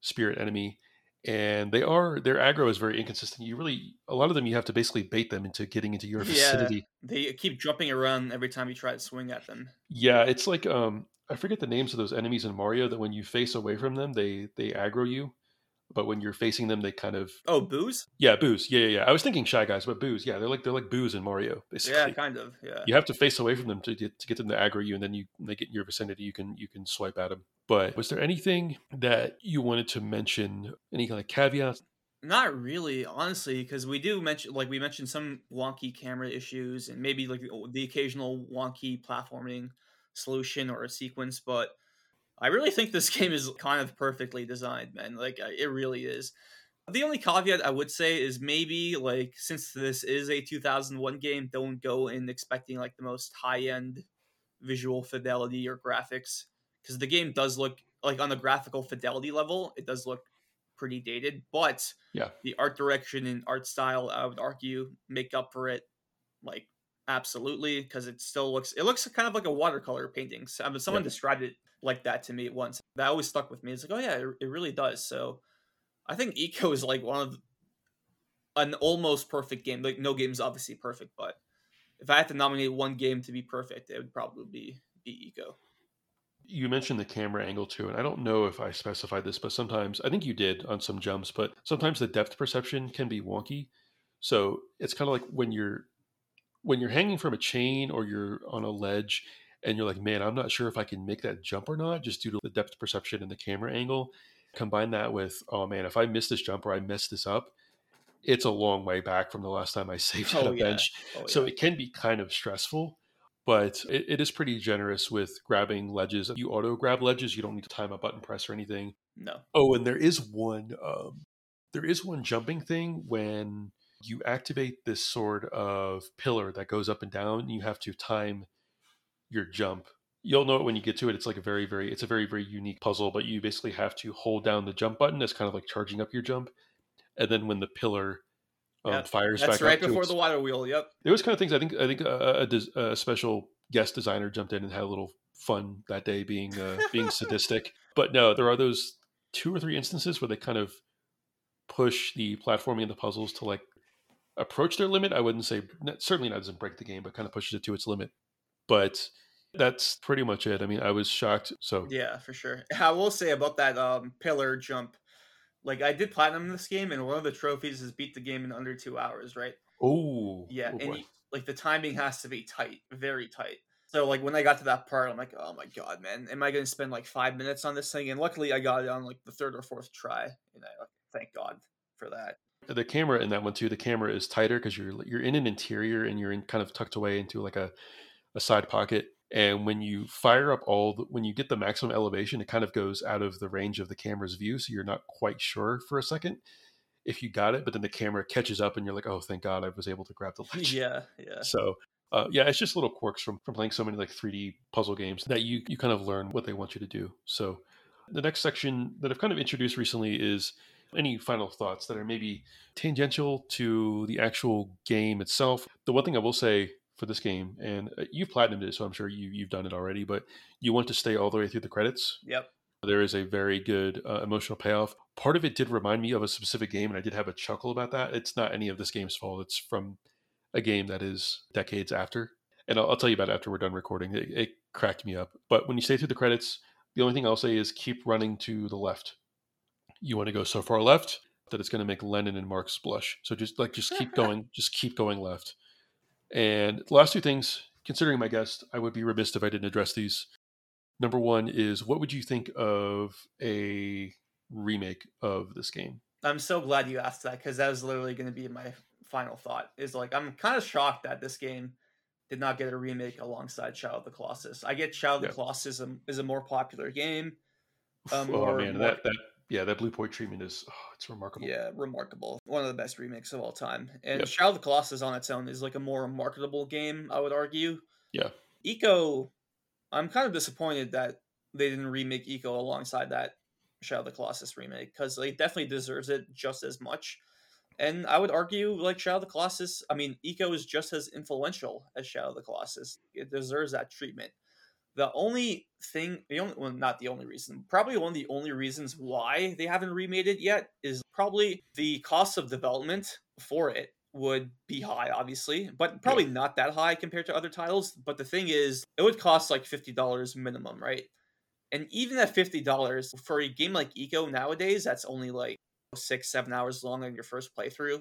spirit enemy? and they are their aggro is very inconsistent. You really a lot of them you have to basically bait them into getting into your vicinity. Yeah, they keep jumping around every time you try to swing at them. Yeah, it's like um I forget the names of those enemies in Mario that when you face away from them they they aggro you, but when you're facing them they kind of oh Boos. Yeah, Boos. Yeah, yeah, yeah. I was thinking shy guys, but Boos. Yeah, they're like they're like Boos in Mario. Basically. Yeah, kind of. Yeah. You have to face away from them to get to get them to aggro you, and then you they get in your vicinity. You can you can swipe at them. But was there anything that you wanted to mention? Any kind of caveats? Not really, honestly, because we do mention, like we mentioned, some wonky camera issues and maybe like the occasional wonky platforming solution or a sequence. But I really think this game is kind of perfectly designed, man. Like uh, it really is. The only caveat I would say is maybe like since this is a 2001 game, don't go in expecting like the most high end visual fidelity or graphics because the game does look like on the graphical fidelity level, it does look pretty dated, but yeah, the art direction and art style, I would argue, make up for it. Like absolutely, because it still looks it looks kind of like a watercolor painting. I mean, someone yeah. described it like that to me once. That always stuck with me. It's like, oh yeah, it, it really does. So I think Ico is like one of an almost perfect game. Like no game is obviously perfect, but if I had to nominate one game to be perfect, it would probably be be Ico you mentioned the camera angle too, and I don't know if I specified this, but sometimes I think you did on some jumps, but sometimes the depth perception can be wonky. So it's kind of like when you're when you're hanging from a chain or you're on a ledge and you're like, man, I'm not sure if I can make that jump or not, just due to the depth perception and the camera angle. Combine that with, oh man, if I miss this jump or I mess this up, it's a long way back from the last time I saved oh, at a yeah. bench. Oh, so yeah. it can be kind of stressful but it, it is pretty generous with grabbing ledges. You auto grab ledges; you don't need to time a button press or anything. No. Oh, and there is one. Um, there is one jumping thing when you activate this sort of pillar that goes up and down. You have to time your jump. You'll know it when you get to it. It's like a very, very, it's a very, very unique puzzle. But you basically have to hold down the jump button as kind of like charging up your jump, and then when the pillar um, Yep. fires That's back right before the water wheel. Yep. There was kind of things. I think I think a, a, a special guest designer jumped in and had a little fun that day, being uh, being sadistic. But no, there are those two or three instances where they kind of push the platforming and the puzzles to like approach their limit. I wouldn't say certainly not doesn't break the game, but kind of pushes it to its limit. But that's pretty much it. I mean, I was shocked. So Yeah, for sure. I will say about that um, pillar jump. Like I did platinum in this game, and one of the trophies is beat the game in under two hours. Right. oh Yeah, oh and you, like the timing has to be tight, very tight. So like when I got to that part, I'm like, oh my god, man, am I going to spend like five minutes on this thing? And luckily, I got it on like the third or fourth try, and I like, thank God for that. the camera in that one too the camera is tighter because you're you're in an interior and you're in kind of tucked away into like a, a side pocket and when you fire up all the, when you get the maximum elevation it kind of goes out of the range of the camera's view so you're not quite sure for a second if you got it but then the camera catches up and you're like oh thank god i was able to grab the ledge. Yeah, yeah, so uh, yeah it's just little quirks from, from playing so many like 3d puzzle games that you you kind of learn what they want you to do. So the next section that i've kind of introduced recently is any final thoughts that are maybe tangential to the actual game itself. The one thing i will say for this game and uh, you've platinumed it so i'm sure you, you've done it already but you want to stay all the way through the credits yep. there is a very good uh, emotional payoff. Part of it did remind me of a specific game, and I did have a chuckle about that. It's not any of this game's fault. It's from a game that is decades after. And I'll, I'll tell you about it after we're done recording. It, it cracked me up. But when you stay through the credits, the only thing I'll say is keep running to the left. You want to go so far left that it's going to make Lennon and Marx blush. So just like just keep going, just keep going left. And the last two things, considering my guest, I would be remiss if I didn't address these. Number one is what would you think of a remake of this game? I'm so glad you asked that because that was literally going to be my final thought. Is like I'm kind of shocked that this game did not get a remake alongside Shadow of the Colossus. I get Shadow of Yeah. the Colossus is a, is a more popular game. Um, oh man, more- that that yeah, that Bluepoint treatment is oh, it's remarkable. Yeah, remarkable. One of the best remakes of all time. And Yep. Shadow of the Colossus on its own is like a more marketable game, I would argue. Yeah. Ico, I'm kind of disappointed that they didn't remake Ico alongside that Shadow of the Colossus remake because it definitely deserves it just as much. And I would argue, like Shadow of the Colossus, I mean, Ico is just as influential as Shadow of the Colossus. It deserves that treatment. The only thing, the only, well, not the only reason, probably one of the only reasons why they haven't remade it yet is probably the cost of development for it would be high, obviously, but probably not that high compared to other titles. But the thing is, it would cost like $50 minimum, right? And even at $50 for a game like Ico nowadays, that's only like six, seven hours long on your first playthrough.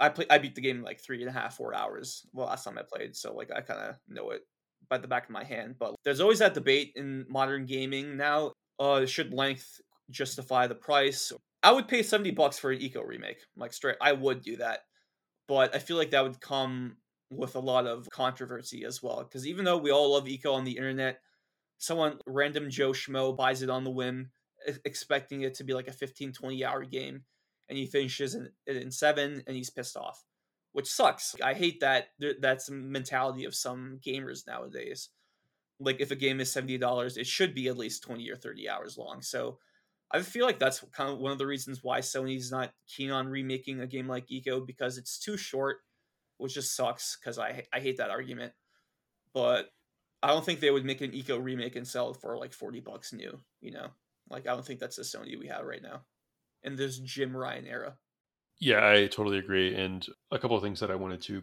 I play, I beat the game in like three and a half, four hours. Well, last time I played, so like I kind of know it by the back of my hand. But there's always that debate in modern gaming now. Uh, should length justify the price? I would pay seventy bucks for an Ico remake. Like straight, I would do that. But I feel like that would come with a lot of controversy as well. Because even though we all love Ico on the internet, someone random Joe Schmo buys it on the whim, expecting it to be like a 15, 20 hour game, and he finishes it in seven, and he's pissed off, which sucks. I hate that. th- That's mentality of some gamers nowadays. Like if a game is seventy dollars, it should be at least twenty or thirty hours long. So I feel like that's kind of one of the reasons why Sony's not keen on remaking a game like Ico because it's too short, which just sucks. Because I I hate that argument, but I don't think they would make an Ico remake and sell it for like forty bucks new. You know, like I don't think that's the Sony we have right now in this Jim Ryan era. Yeah, I totally agree. And a couple of things that I wanted to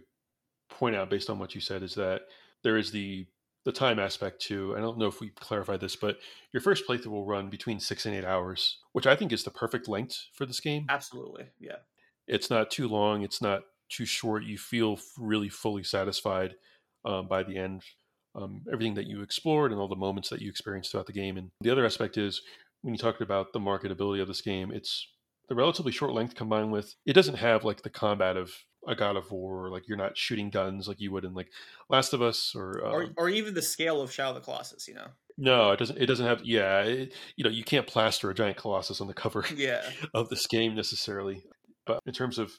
point out based on what you said is that there is the the time aspect too. I don't know if we clarified this, but your first playthrough will run between six and eight hours, which I think is the perfect length for this game. Absolutely, yeah. It's not too long. It's not too short. You feel really fully satisfied um, by the end. Um, everything that you explored and all the moments that you experienced throughout the game. And the other aspect is when you talked about the marketability of this game, it's the relatively short length combined with it doesn't have like the combat of a God of War, or like you're not shooting guns like you would in like Last of Us or, or um, or even the scale of Shadow of the Colossus. You know, no, it doesn't. It doesn't have. Yeah, it, you know, you can't plaster a giant colossus on the cover yeah, of this game necessarily. But in terms of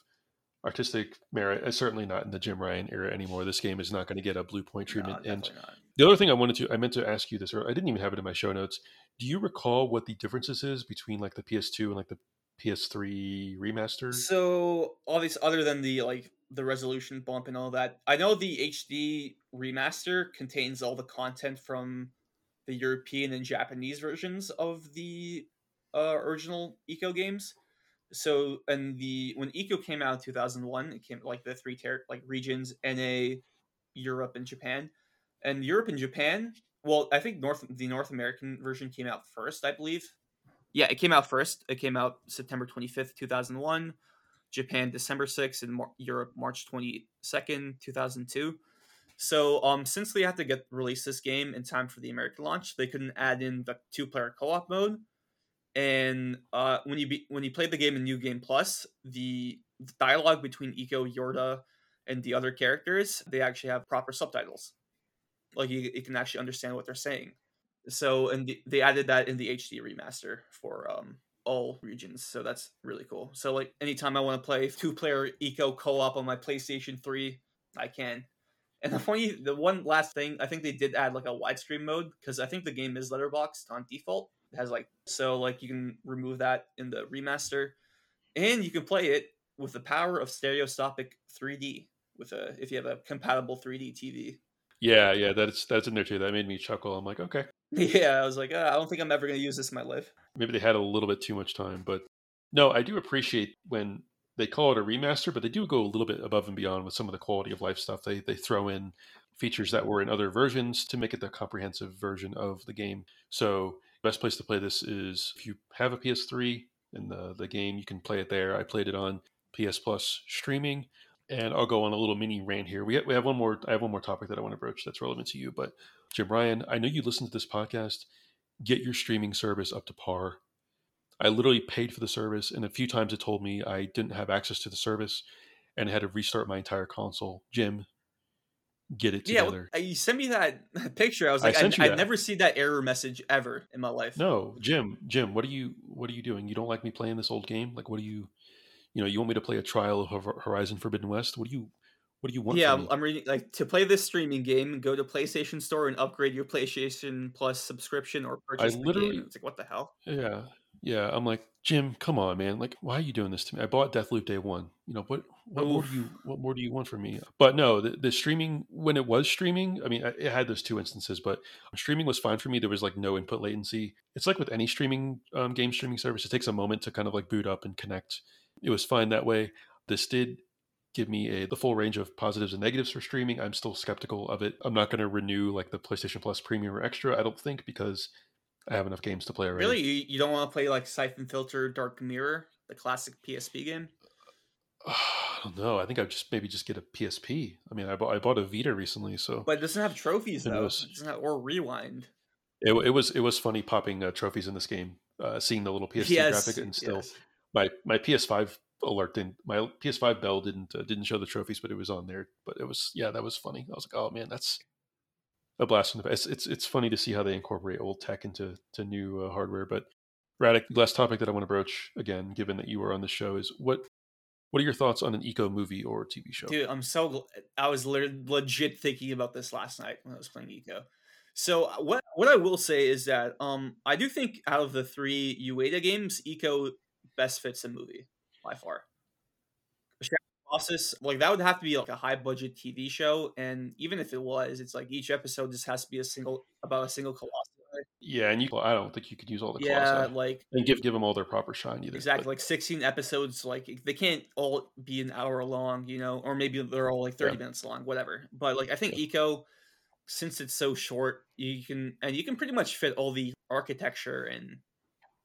artistic merit, it's certainly not in the Jim Ryan era anymore. This game is not going to get a Bluepoint no, treatment. and not. the other thing I wanted to, I meant to ask you this, or I didn't even have it in my show notes. Do you recall what the differences is between like the PS2 and like the PS3 remaster? So, obviously, other than the like the resolution bump and all that, I know the HD remaster contains all the content from the European and Japanese versions of the uh, original Ico games. So, and the when Ico came out in 2001, it came like the three ter- like regions NA, Europe, and Japan. And Europe and Japan, well, I think North the North American version came out first, I believe. Yeah, it came out first. It came out September 25th, 2001. Japan December 6th and Mar- Europe March 22nd, 2002. So, um, since they had to get release this game in time for the American launch, they couldn't add in the two-player co-op mode. And uh, when you be- when you play the game in New Game Plus, the dialogue between Ico, Yorda, and the other characters, they actually have proper subtitles. Like you, you can actually understand what they're saying. So, and the, they added that in the HD remaster for um, all regions. So that's really cool. So, like anytime I want to play two-player Ico co-op on my PlayStation 3, I can. And the funny, the one last thing, I think they did add like a widescreen mode because I think the game is letterboxed on default. It has like so like you can remove that in the remaster, and you can play it with the power of stereoscopic 3D with a if you have a compatible 3D TV. Yeah, yeah, that's that's in there too. That made me chuckle. I'm like, okay, Yeah, I was like, uh, I don't think I'm ever going to use this in my life. maybe they had a little bit too much time, but no, I do appreciate when they call it a remaster, but they do go a little bit above and beyond with some of the quality of life stuff. They they throw in features that were in other versions to make it the comprehensive version of the game. So best place to play this is if you have a PS3 and the the game, you can play it there. I played it on PS Plus streaming. And I'll go on a little mini rant here. We have, we have one more. I have one more topic that I want to broach that's relevant to you. But Jim Ryan, I know you listen to this podcast. Get your streaming service up to par. I literally paid for the service, and a few times it told me I didn't have access to the service and had to restart my entire console. Jim, get it Yeah, together. well, you sent me that picture. I was like, I I'd that. never seen that error message ever in my life. no, Jim, Jim, what are you what are you doing? You don't like me playing this old game? Like, what do you, you know, you want me to play a trial of Horizon Forbidden West? What do you, what do you want? yeah, from I'm, reading like to play this streaming game. Go to PlayStation Store and upgrade your PlayStation Plus subscription or purchase the literally-. It's like what the hell? Yeah. Yeah. I'm like, Jim, come on, man. Like, why are you doing this to me? I bought Deathloop day one. You know, what what more do you what more do you want from me? But no, the, the streaming when it was streaming, I mean, it had those two instances, but streaming was fine for me. There was like no input latency. It's like with any streaming um, game streaming service, it takes a moment to kind of like boot up and connect. It was fine that way. This did give me a the full range of positives and negatives for streaming. I'm still skeptical of it. I'm not going to renew like the PlayStation Plus Premium or Extra. I don't think because I have enough games to play already. Really, you, you don't want to play like Siphon Filter Dark Mirror, the classic PSP game? I don't know. I think I'd just maybe just get a PSP. I mean, I bought I bought a Vita recently, so But it doesn't have trophies Who though. knows? It doesn't have, or rewind. it, it was it was funny popping uh, trophies in this game, uh, seeing the little PS2 yes, graphic, and still yes. my my PS5 alert didn't my PS5 bell didn't uh, didn't show the trophies, but it was on there. But it was yeah, that was funny. I was like, oh man, that's a blast from the past. It's it's funny to see how they incorporate old tech into to new uh, hardware. But Radec, last topic that I want to broach again, given that you were on the show, is what what are your thoughts on an Ico movie or TV show? Dude, I'm so gl- I was lit- legit thinking about this last night when I was playing Ico. So uh, what what I will say is that um I do think out of the three Ueda games, Ico best fits the movie by far. Shadow of the Colossus, like that would have to be like a high budget TV show, and even if it was, it's like each episode just has to be a single about a single colossus. Yeah, and you I don't think you could use all the Yeah, colossi. like and give give them all their proper shine either. exactly but- like 16 episodes like they can't all be an hour long you know or maybe they're all like 30 Yeah. minutes long whatever but like i think ico since it's so short you can and you can pretty much fit all the architecture and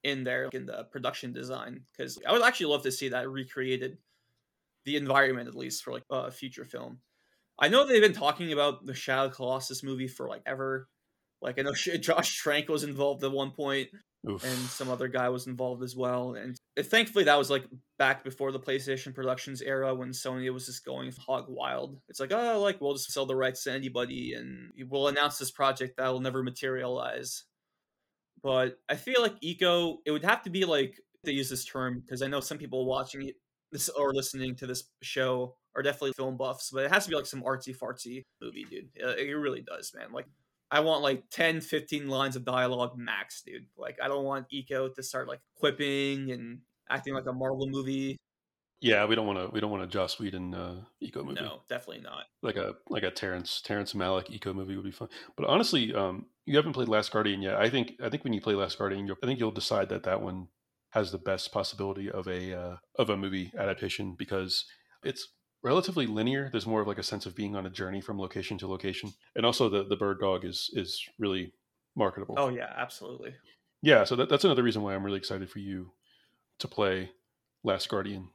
in there in the production design because i would actually love to see that recreated the environment at least for like a future film i know they've been talking about the shadow colossus movie for like ever like i know josh trank was involved at one point Oof. and some other guy was involved as well. And thankfully, that was like back before the PlayStation Productions era when Sony was just going hog wild. It's like, oh, like we'll just sell the rights to anybody, and we'll announce this project that will never materialize. But I feel like Ico, it would have to be like they use this term because I know some people watching this or listening to this show are definitely film buffs, but it has to be like some artsy fartsy movie, dude. Uh, It really does, man. Like I want like 10, 15 lines of dialogue max, dude. Like I don't want Ico to start like quipping and acting like a Marvel movie. Yeah, we don't want to. We don't want a Joss Whedon uh, Ico movie. No, definitely not. Like a like a Terrence Terrence Malick Ico movie would be fun. But honestly, um, you haven't played Last Guardian yet. I think I think when you play Last Guardian, you'll, I think you'll decide that that one has the best possibility of a uh, of a movie adaptation because it's relatively linear. There's more of like a sense of being on a journey from location to location, and also the the bird dog is is really marketable. Oh yeah, absolutely. Yeah, so that, that's another reason why I'm really excited for you to play Last Guardian.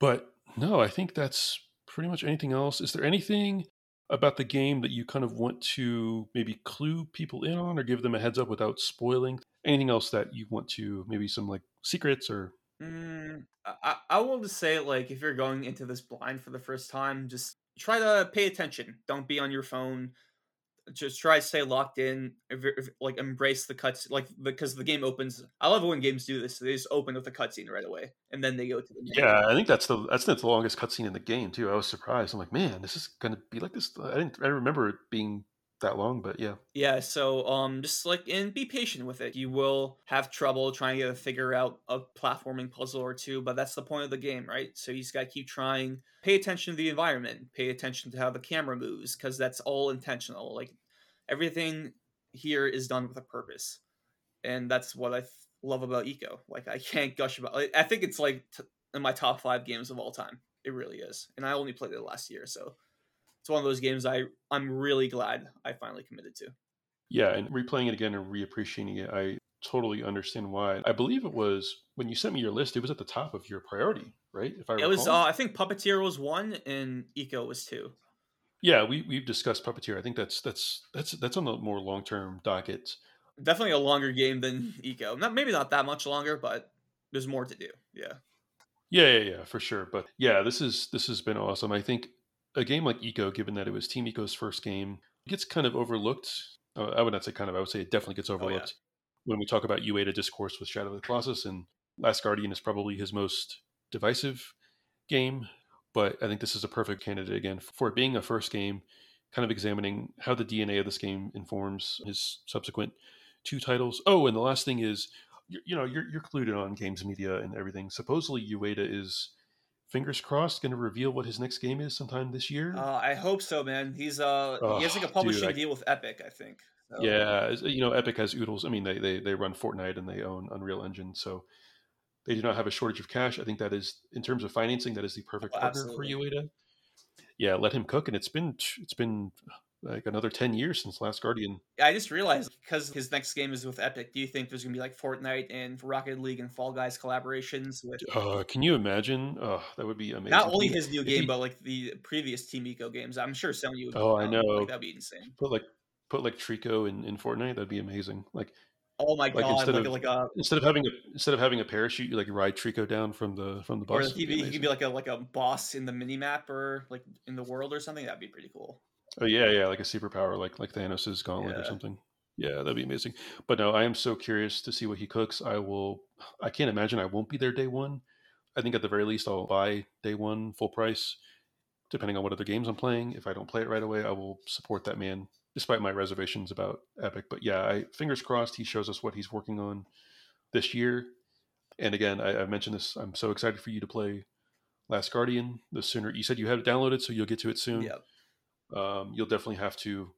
But no, I think that's pretty much anything else. Is there anything about the game that you kind of want to maybe clue people in on or give them a heads up without spoiling? Anything else that you want to maybe some like secrets or Mm, I, I will just say, like, if you're going into this blind for the first time, just try to pay attention. Don't be on your phone. Just try to stay locked in. Like, embrace the cuts, like, because the game opens. I love when games do this. They just open with a cutscene right away, and then they go to the. Yeah, I think that's the that's the longest cutscene in the game too. I was surprised. I'm like, man, this is gonna be like this. I didn't. I remember it being that long, but yeah. Yeah, so um just like and be patient with it. You will have trouble trying to figure out a platforming puzzle or two, but that's the point of the game, right? So you just gotta keep trying. Pay attention to the environment, pay attention to how the camera moves, because that's all intentional. Like everything here is done with a purpose. And that's what I love about Ico. Like I can't gush about I think it's like t- in my top five games of all time. It really is. And I only played it last year, so it's one of those games I I'm really glad I finally committed to. Yeah, and replaying it again and reappreciating it, I totally understand why. I believe it was when you sent me your list, it was at the top of your priority, right? If I it recall. was, uh, I think Puppeteer was one and Ico was two. Yeah, we we've discussed Puppeteer. I think that's that's that's that's on the more long term docket. Definitely a longer game than Ico. Not maybe not that much longer, but there's more to do. Yeah. Yeah, yeah, yeah, for sure. But yeah, this is this has been awesome. I think a game like Ico, given that it was Team Ico's first game, gets kind of overlooked. Uh, I would not say kind of. I would say it definitely gets overlooked oh, yeah. when we talk about Ueda discourse with Shadow of the Colossus, and Last Guardian is probably his most divisive game. But I think this is a perfect candidate again for it being a first game, kind of examining how the DNA of this game informs his subsequent two titles. Oh, and the last thing is, you, you know, you're, you're clued in on games media and everything. Supposedly, Ueda is fingers crossed going to reveal what his next game is sometime this year uh, i hope so man he's uh oh, he has like a publishing dude, I, deal with epic i think so. yeah you know epic has oodles i mean they, they they run fortnite and they own unreal engine so they do not have a shortage of cash i think that is in terms of financing that is the perfect oh, partner absolutely. for ueda yeah let him cook and it's been it's been like another 10 years since last guardian i just realized because his next game is with epic do you think there's gonna be like fortnite and rocket league and fall guys collaborations with uh can you imagine oh that would be amazing not only his new game he... but like the previous team ico games i'm sure sony would oh i know like, that'd be insane put like put like trico in, in fortnite that'd be amazing like Oh my like god! Instead like, of, like a instead of having a instead of having a parachute, you like ride Trico down from the from the bus. Or he, he could be like a like a boss in the mini map or like in the world or something. That'd be pretty cool. Oh yeah, yeah, like a superpower, like like Thanos' gauntlet yeah. or something. Yeah, that'd be amazing. But no, I am so curious to see what he cooks. I will. I can't imagine I won't be there day one. I think at the very least I'll buy day one full price, depending on what other games I'm playing. If I don't play it right away, I will support that man, despite my reservations about Epic. But yeah, I fingers crossed he shows us what he's working on this year. And again, I, I mentioned this. I'm so excited for you to play Last Guardian. The sooner you said you have it downloaded, so you'll get to it soon. Yep um, you'll definitely have to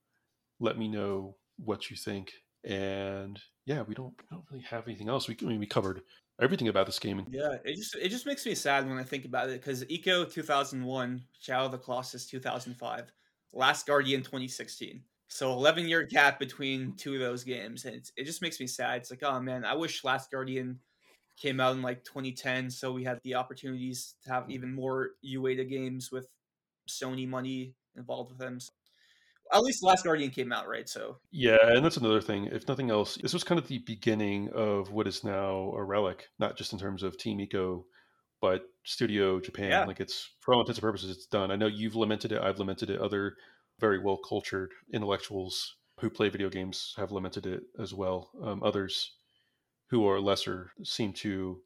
let me know what you think. And yeah, we don't, we don't really have anything else. We I mean, we covered everything about this game. Yeah, it just it just makes me sad when I think about it because Ico 2001, Shadow of the Colossus 2005, Last Guardian 2016. So 11 year gap between two of those games, and it just makes me sad. It's like, oh man, I wish Last Guardian came out in like 2010, so we had the opportunities to have even more Ueda games with Sony money involved with him. So at least Last Guardian came out right. So yeah, and that's another thing. If nothing else, this was kind of the beginning of what is now a relic, not just in terms of Team Ico, but Studio Japan. Yeah. Like it's for all intents and purposes, it's done. I know you've lamented it. I've lamented it. Other very well cultured intellectuals who play video games have lamented it as well. Um, others who are lesser seem to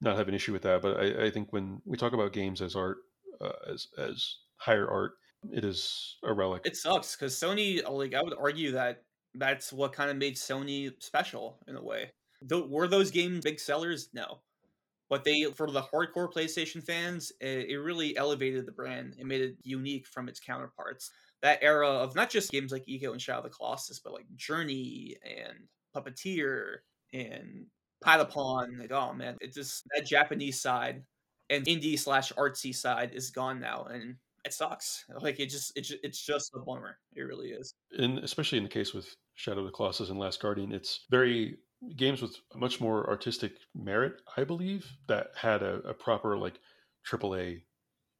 not have an issue with that. But I, I think when we talk about games as art, uh, as as higher art, it is a relic. It sucks because Sony, uh, like, I would argue that that's what kind of made Sony special in a way. Were those games big sellers? No. But they, for the hardcore PlayStation fans, it, it really elevated the brand. It made it unique from its counterparts. That era of not just games like Ico and Shadow of the Colossus, but like Journey and Puppeteer and Patapon. Like, oh man, it just that Japanese side and indie slash artsy side is gone now, and it sucks. Like it just it's it's just a bummer. It really is. And especially in the case with Shadow of the Colossus and Last Guardian, it's very games with much more artistic merit, I believe, that had a, a proper like AAA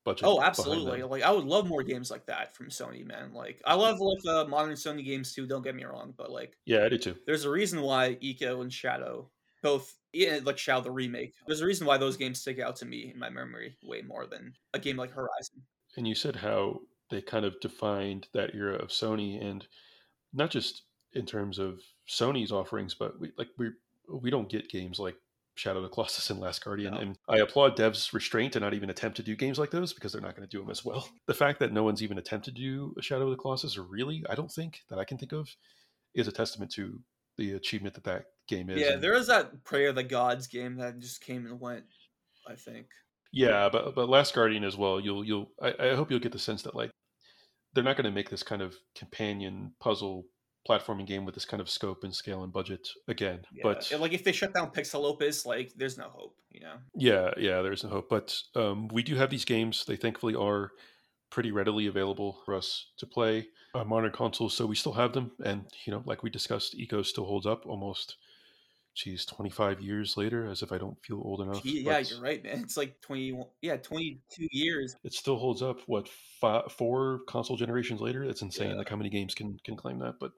budget. Oh, absolutely! Like I would love more games like that from Sony, man. Like I love like the modern Sony games too. Don't get me wrong, but like yeah, I do too. There's a reason why Ico and Shadow both yeah, like Shadow the remake. There's a reason why those games stick out to me in my memory way more than a game like Horizon. And you said how they kind of defined that era of Sony, and not just in terms of Sony's offerings, but we like we we don't get games like Shadow of the Colossus and Last Guardian. No. And I applaud devs' restraint to not even attempt to do games like those because they're not going to do them as well. The fact that no one's even attempted to do a Shadow of the Colossus, or really, I don't think that I can think of, is a testament to the achievement that that game is. Yeah, and, there was that Prayer of the Gods game that just came and went. I think. Yeah, but but Last Guardian as well. You'll you'll I, I hope you'll get the sense that like they're not going to make this kind of companion puzzle platforming game with this kind of scope and scale and budget again. Yeah. But like if they shut down Pixelopus, like there's no hope, you know. Yeah, yeah, there's no hope. But um, we do have these games. They thankfully are pretty readily available for us to play on modern consoles, so we still have them. And you know, like we discussed, Ico still holds up almost. Geez, 25 years later, as if I don't feel old enough. Yeah, you're right, man. It's like 20, yeah, 22 years. It still holds up. What, five, four console generations later? It's insane. Yeah. Like how many games can can claim that? But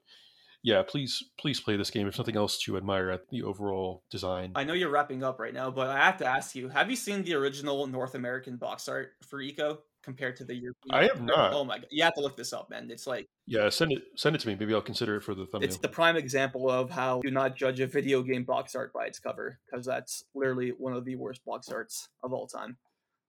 yeah, please please play this game. If nothing else to admire at the overall design. I know you're wrapping up right now, but I have to ask you: Have you seen the original North American box art for Ico compared to the European? I have not. Oh my god, you have to look this up, man. It's like yeah, send it send it to me. Maybe I'll consider it for the thumbnail. It's the prime example of how do not judge a video game box art by its cover because that's literally one of the worst box arts of all time.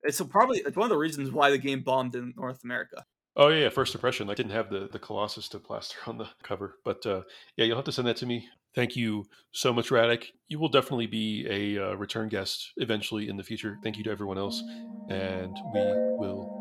It's probably it's one of the reasons why the game bombed in North America. Oh yeah, first impression. I didn't have the the Colossus to plaster on the cover, but uh, yeah, you'll have to send that to me. Thank you so much, Radec. You will definitely be a uh, return guest eventually in the future. Thank you to everyone else, and we will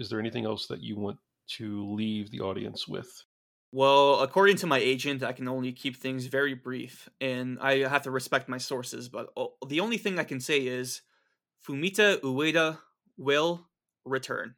Is there anything else that you want to leave the audience with? Well, according to my agent, I can only keep things very brief, and I have to respect my sources. But the only thing I can say is Fumito Ueda will return.